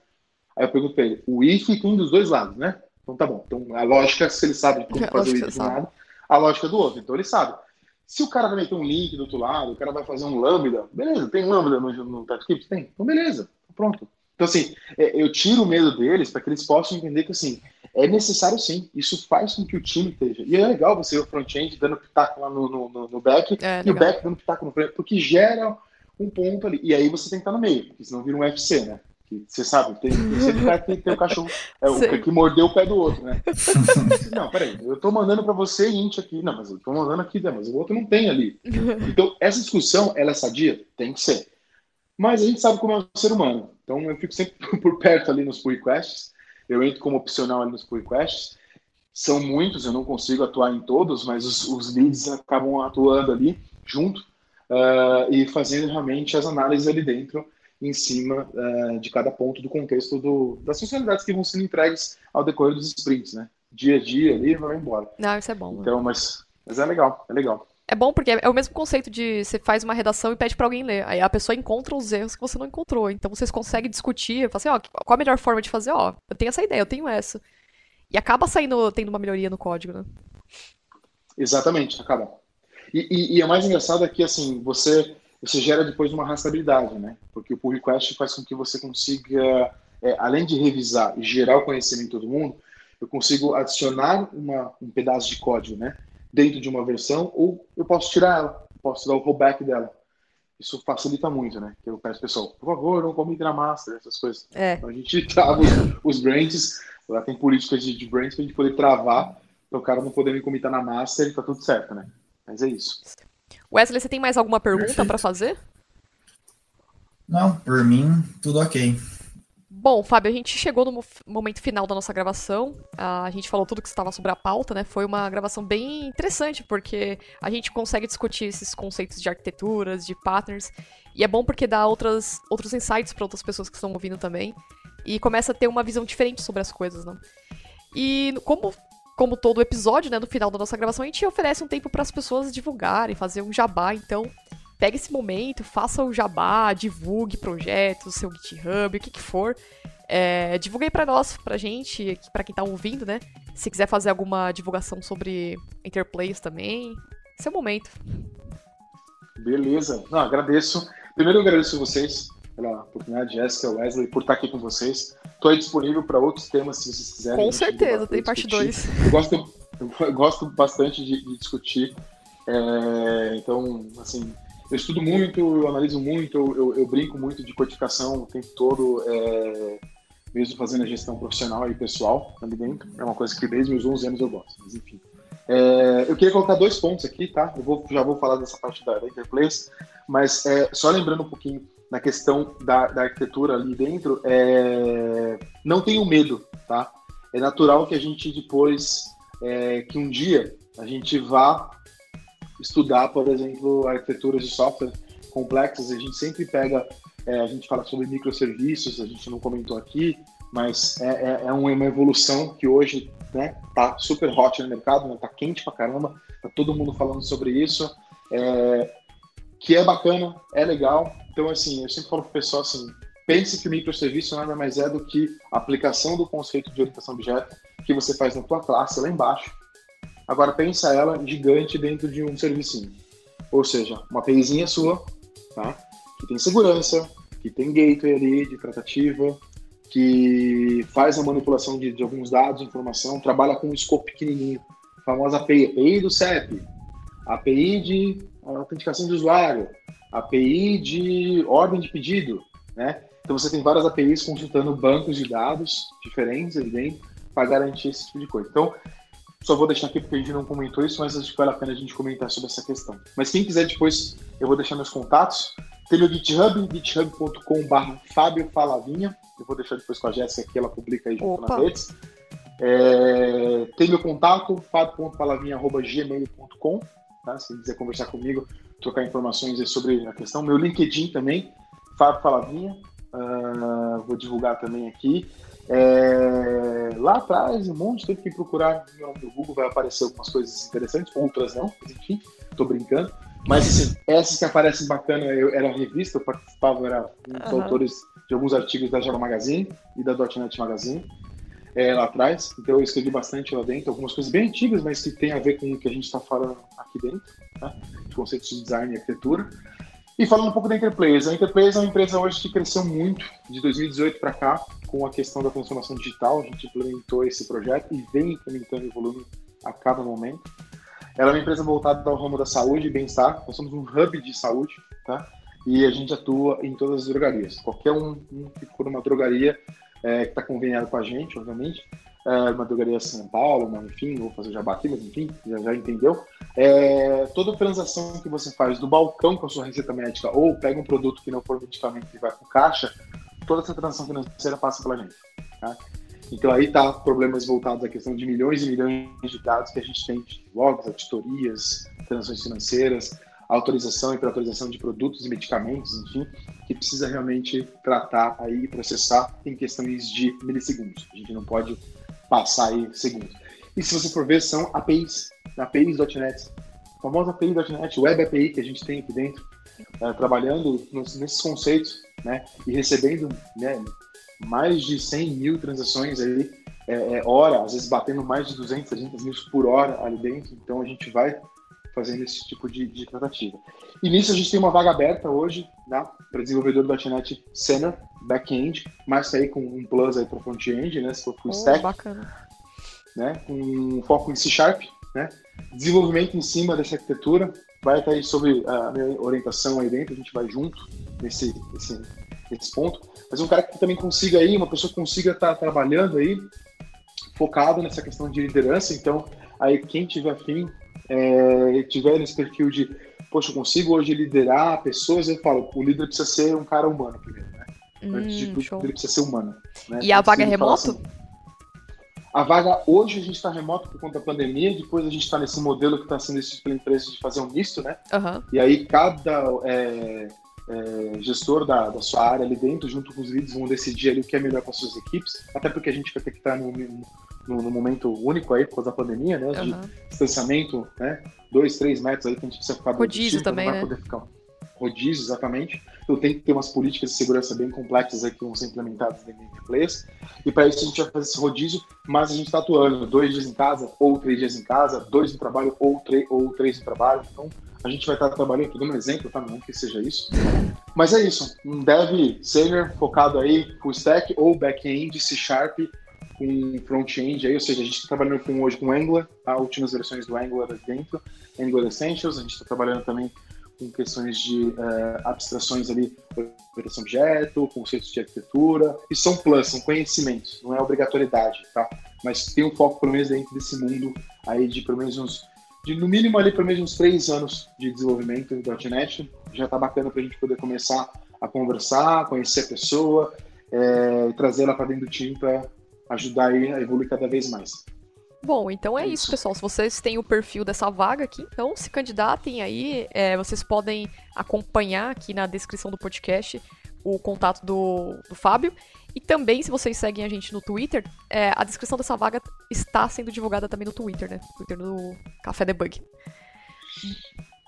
Aí eu pergunto pra ele, o if tem dos dois lados, né? Então tá bom. Então a lógica, se ele sabe como [laughs] fazer isso de um lado, a lógica do outro. Então ele sabe. Se o cara vai meter um link do outro lado, o cara vai fazer um lambda, beleza, tem lambda no, no TypeScript? Tem. Então beleza, pronto. Então assim, é, eu tiro o medo deles para que eles possam entender que assim, é necessário sim, isso faz com que o time esteja. E é legal você ver o front-end dando pitaco lá no, no, no back é, e o back dando pitaco no front, porque gera um ponto ali. E aí você tem que estar no meio, porque senão vira um UFC, né? Você sabe, tem, sempre vai ter, ter o cachorro é, o, que mordeu o pé do outro, né? [laughs] não, peraí, eu tô mandando para você int aqui, não, mas eu tô mandando aqui, né, mas o outro não tem ali. [laughs] Então, essa discussão, ela é sadia? Tem que ser. Mas a gente sabe como é o ser humano. Então, eu fico sempre [laughs] por perto ali nos pull requests, eu entro como opcional ali nos pull requests. São muitos, eu não consigo atuar em todos, mas os, os leads acabam atuando ali junto uh, e fazendo realmente as análises ali dentro em cima uh, de cada ponto do contexto do, das funcionalidades que vão sendo entregues ao decorrer dos sprints, né? Dia a dia ali vai embora. Não, isso é bom. Então, mas, mas é legal, é legal. É bom porque é o mesmo conceito de você faz uma redação e pede para alguém ler. Aí a pessoa encontra os erros que você não encontrou. Então vocês conseguem discutir, falar assim, ó, qual a melhor forma de fazer? Ó, eu tenho essa ideia, eu tenho essa. E acaba saindo, tendo uma melhoria no código, né? Exatamente, acaba. E, e, e é mais engraçado é que, assim, você, você gera depois uma rastreabilidade, né? Porque o pull request faz com que você consiga, é, além de revisar e gerar o conhecimento do mundo, eu consigo adicionar uma, um pedaço de código, né? dentro de uma versão, ou eu posso tirar ela, posso dar o rollback dela. Isso facilita muito, né? Que eu peço pessoal, por favor, não comente na master, essas coisas. É. Então a gente [laughs] trava os, os branches, lá tem políticas de, de branches pra gente poder travar, para o cara não poder me comitar na master e tá tudo certo, né? Mas é isso. Wesley, você tem mais alguma pergunta para fazer? Não, por mim, tudo ok. Bom, Fábio, a gente chegou no momento final da nossa gravação. A gente falou tudo que estava sobre a pauta, né? Foi uma gravação bem interessante, porque a gente consegue discutir esses conceitos de arquiteturas, de patterns. E é bom porque dá outras, outros insights para outras pessoas que estão ouvindo também. E começa a ter uma visão diferente sobre as coisas, né? E como, como todo episódio, né, no final da nossa gravação, a gente oferece um tempo para as pessoas divulgarem, fazer um jabá. Então, Pega esse momento, faça o jabá, divulgue projetos, seu GitHub, o que que for. É, divulgue aí pra nós, pra gente, pra quem tá ouvindo, né? Se quiser fazer alguma divulgação sobre Interplays também, esse é o momento. Beleza. Não, agradeço. Primeiro eu agradeço vocês pela oportunidade, Jéssica, Wesley, por estar aqui com vocês. Estou disponível para outros temas, se vocês quiserem. Com certeza, tem parte 2. Eu gosto, eu gosto bastante de, de discutir. É, então, assim, eu estudo muito, eu analiso muito, eu, eu brinco muito de codificação o tempo todo, é, mesmo fazendo a gestão profissional e pessoal ali dentro. É uma coisa que desde meus 11 anos eu gosto, mas enfim. É, eu queria colocar dois pontos aqui, tá? Eu vou, já vou falar dessa parte da, da Interplace, mas é, só lembrando um pouquinho na questão da, da arquitetura ali dentro, é, não tenham medo, tá? É natural que a gente depois, é, que um dia a gente vá estudar, por exemplo, arquiteturas de software complexas, a gente sempre pega, é, a gente fala sobre microserviços, a gente não comentou aqui, mas é, é, é uma evolução que hoje né, tá super hot no mercado, né, tá quente pra caramba, tá todo mundo falando sobre isso, é, que é bacana, é legal. Então, assim, eu sempre falo pro pessoal assim, pense que o microserviço nada mais é do que a aplicação do conceito de orientação objeto que você faz na tua classe lá embaixo, Agora pensa ela gigante dentro de um servicinho. Ou seja, uma APIzinha sua, tá? Que tem segurança, que tem gateway ali de tratativa, que faz a manipulação de, de alguns dados, informação, trabalha com um scope pequenininho. A famosa API, API do CEP, API de autenticação de usuário, API de ordem de pedido, né? Então você tem várias APIs consultando bancos de dados diferentes dentro para garantir esse tipo de coisa. Então, só vou deixar aqui porque a gente não comentou isso, mas acho que vale a pena a gente comentar sobre essa questão. Mas quem quiser depois, eu vou deixar meus contatos. Tem meu GitHub, github.com.br Fábio Falavinha. Eu vou deixar depois com a Jéssica aqui, ela publica aí junto nas redes. É, tem meu contato, fábio.falavinha.gmail.com. Tá? Se quiser conversar comigo, trocar informações sobre a questão. Meu LinkedIn também, Fábio Falavinha. Uh, vou divulgar também aqui. É, lá atrás, um monte, teve que procurar no Google, vai aparecer algumas coisas interessantes, outras não, mas enfim, tô brincando. Mas assim, essas que aparecem bacana, eu era revista, eu participava, era um dos uhum. autores de alguns artigos da Java Magazine e da .NET Magazine, é, lá atrás. Então eu escrevi bastante lá dentro, algumas coisas bem antigas, mas que tem a ver com o que a gente está falando aqui dentro, tá? de conceitos de design e arquitetura. E falando um pouco da Interplays, a Interplays é uma empresa hoje que cresceu muito de 2018 para cá com a questão da transformação digital. A gente implementou esse projeto e vem implementando e volume a cada momento. Ela é uma empresa voltada ao ramo da saúde e bem-estar. Nós somos um hub de saúde, tá? E a gente atua em todas as drogarias. Qualquer um, um que for uma drogaria é, que está conveniado com a gente, obviamente, é, uma drogaria São Paulo, uma, enfim, vou fazer jabá aqui, mas enfim, já, já entendeu. É, toda transação que você faz do balcão com a sua receita médica ou pega um produto que não for medicamento e vai para caixa, toda essa transação financeira passa pela gente. Tá? Então aí tá problemas voltados à questão de milhões e milhões de dados que a gente tem de logs, auditorias, transações financeiras, autorização e autorização de produtos e medicamentos, enfim, que precisa realmente tratar aí e processar em questões de milissegundos. A gente não pode passar aí segundos. E se você for ver, são APIs, APIs.NET. famosa API da .NET, Web API que a gente tem aqui dentro, é, trabalhando nos, nesses conceitos, né, e recebendo né, mais de 100 mil transações aí, é, é, hora, às vezes batendo mais de 200, 300 mil por hora ali dentro, então a gente vai fazendo esse tipo de, de tratativa. E nisso a gente tem uma vaga aberta hoje, né, para desenvolvedor do .NET Senior, back-end, mas aí com um plus aí para front-end, né, se for full oh, stack. Bacana. Né, com foco em C Sharp, né, desenvolvimento em cima dessa arquitetura, vai estar aí sobre a minha orientação aí dentro, a gente vai junto nesse, nesse, nesse ponto, mas um cara que também consiga aí, uma pessoa que consiga estar tá trabalhando aí, focado nessa questão de liderança, então aí quem tiver afim, é, tiver nesse perfil de, poxa, eu consigo hoje liderar pessoas, eu falo, o líder precisa ser um cara humano primeiro, né? Hum, Antes de tudo, show. ele precisa ser humano. Né? E a vaga é remoto? Assim, a vaga hoje a gente está remoto por conta da pandemia, depois a gente está nesse modelo que está sendo decidido pela empresa de fazer um misto, né? Uhum. E aí cada é, é, gestor da, da, sua área ali dentro, junto com os líderes, vão decidir ali o que é melhor para suas equipes, até porque a gente vai ter que estar no, no, no momento único aí por causa da pandemia, né? De uhum. distanciamento, né? Dois, três metros aí que a gente precisa ficar Rodízio também, né? Poder ficar rodízio, exatamente. Então tem que ter umas políticas de segurança bem complexas aí que vão ser implementadas dentro da empresa. E para isso a gente vai fazer esse rodízio, mas a gente está atuando dois dias em casa, ou três dias em casa, dois no trabalho, ou, ou três no trabalho. Então a gente vai estar trabalhando, estou dando um exemplo, tá? Não que seja isso. Mas é isso, um dev senior focado aí full stack ou back-end, C Sharp, com front-end ou seja, a gente está trabalhando com, hoje com Angular, as últimas versões do Angular dentro, Angular Essentials, a gente está trabalhando também com questões de uh, abstrações ali, operação objeto, conceitos de arquitetura, e são plus, são conhecimentos, não é obrigatoriedade, tá? Mas tem um foco, pelo menos, dentro desse mundo aí de pelo menos uns, de no mínimo ali pelo menos uns três anos de desenvolvimento em .NET, já tá bacana para a gente poder começar a conversar, conhecer a pessoa, é, trazer ela para dentro do time para ajudar aí a evoluir cada vez mais. Bom, então é isso, pessoal. Se vocês têm o perfil dessa vaga aqui, então se candidatem aí. É, vocês podem acompanhar aqui na descrição do podcast o contato do, do Fábio. E também, se vocês seguem a gente no Twitter, é, a descrição dessa vaga está sendo divulgada também no Twitter, né? Twitter do Café Debug.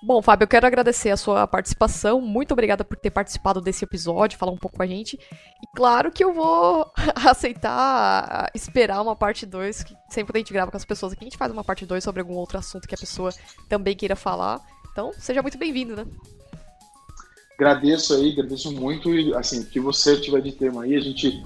Bom, Fábio, eu quero agradecer a sua participação. Muito obrigada por ter participado desse episódio, falar um pouco com a gente. E claro que eu vou [laughs] aceitar esperar uma parte 2, que sempre a gente grava com as pessoas aqui, a gente faz uma parte 2 sobre algum outro assunto que a pessoa também queira falar. Então, seja muito bem-vindo, né? Agradeço aí, agradeço muito. E, assim, o que você tiver de tema aí, a gente,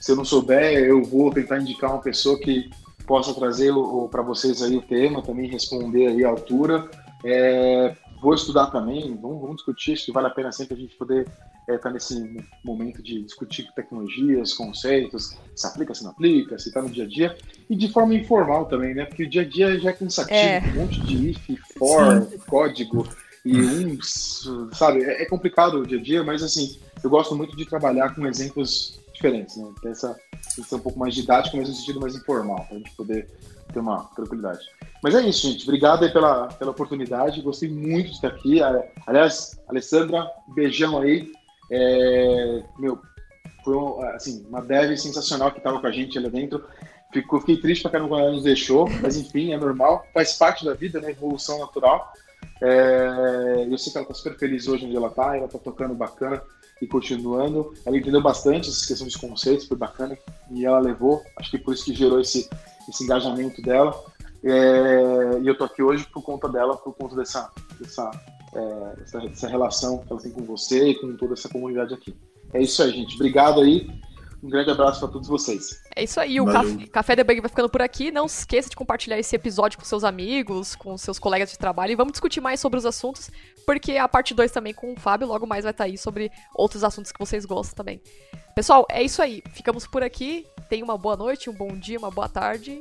se eu não souber, eu vou tentar indicar uma pessoa que possa trazer para vocês aí o tema, também responder aí altura. É, vou estudar também, vamos, vamos, discutir, acho que vale a pena sempre a gente poder estar é, tá nesse momento de discutir tecnologias, conceitos, se aplica, se não aplica, se está no dia a dia, e de forma informal também, né? Porque o dia a dia já é cansativo, é. um monte de if, for, Sim. código, e uns, sabe, é, é, complicado o dia a dia, mas assim, eu gosto muito de trabalhar com exemplos diferentes, né? Tem essa, ser um pouco mais didático, mas no sentido mais informal, para a gente poder ter uma tranquilidade. Mas é isso, gente. Obrigado aí pela, pela oportunidade. Gostei muito de estar aqui. Aliás, Alessandra, beijão aí. É, meu, foi assim, uma dev sensacional que estava com a gente ali dentro. Fico, fiquei triste para caramba quando ela nos deixou, mas enfim, é normal. Faz parte da vida, né? Evolução natural. É, eu sei que ela está super feliz hoje onde ela está. Ela está tocando bacana e continuando. Ela entendeu bastante essa questão de conceitos, foi bacana. E ela levou. Acho que por isso que gerou esse, esse engajamento dela. É, e eu tô aqui hoje por conta dela, por conta dessa, dessa, é, dessa, dessa, relação que ela tem com você e com toda essa comunidade aqui. É isso aí, gente. Obrigado aí. Um grande abraço para todos vocês. É isso aí, o Café, Café Debug vai ficando por aqui. Não se esqueça de compartilhar esse episódio com seus amigos, com seus colegas de trabalho e vamos discutir mais sobre os assuntos, porque a parte 2 também com o Fábio logo mais vai estar tá aí sobre outros assuntos que vocês gostam também. Pessoal, é isso aí. Ficamos por aqui. Tenha uma boa noite, um bom dia, uma boa tarde.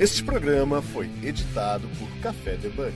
Este programa foi editado por Café Debug.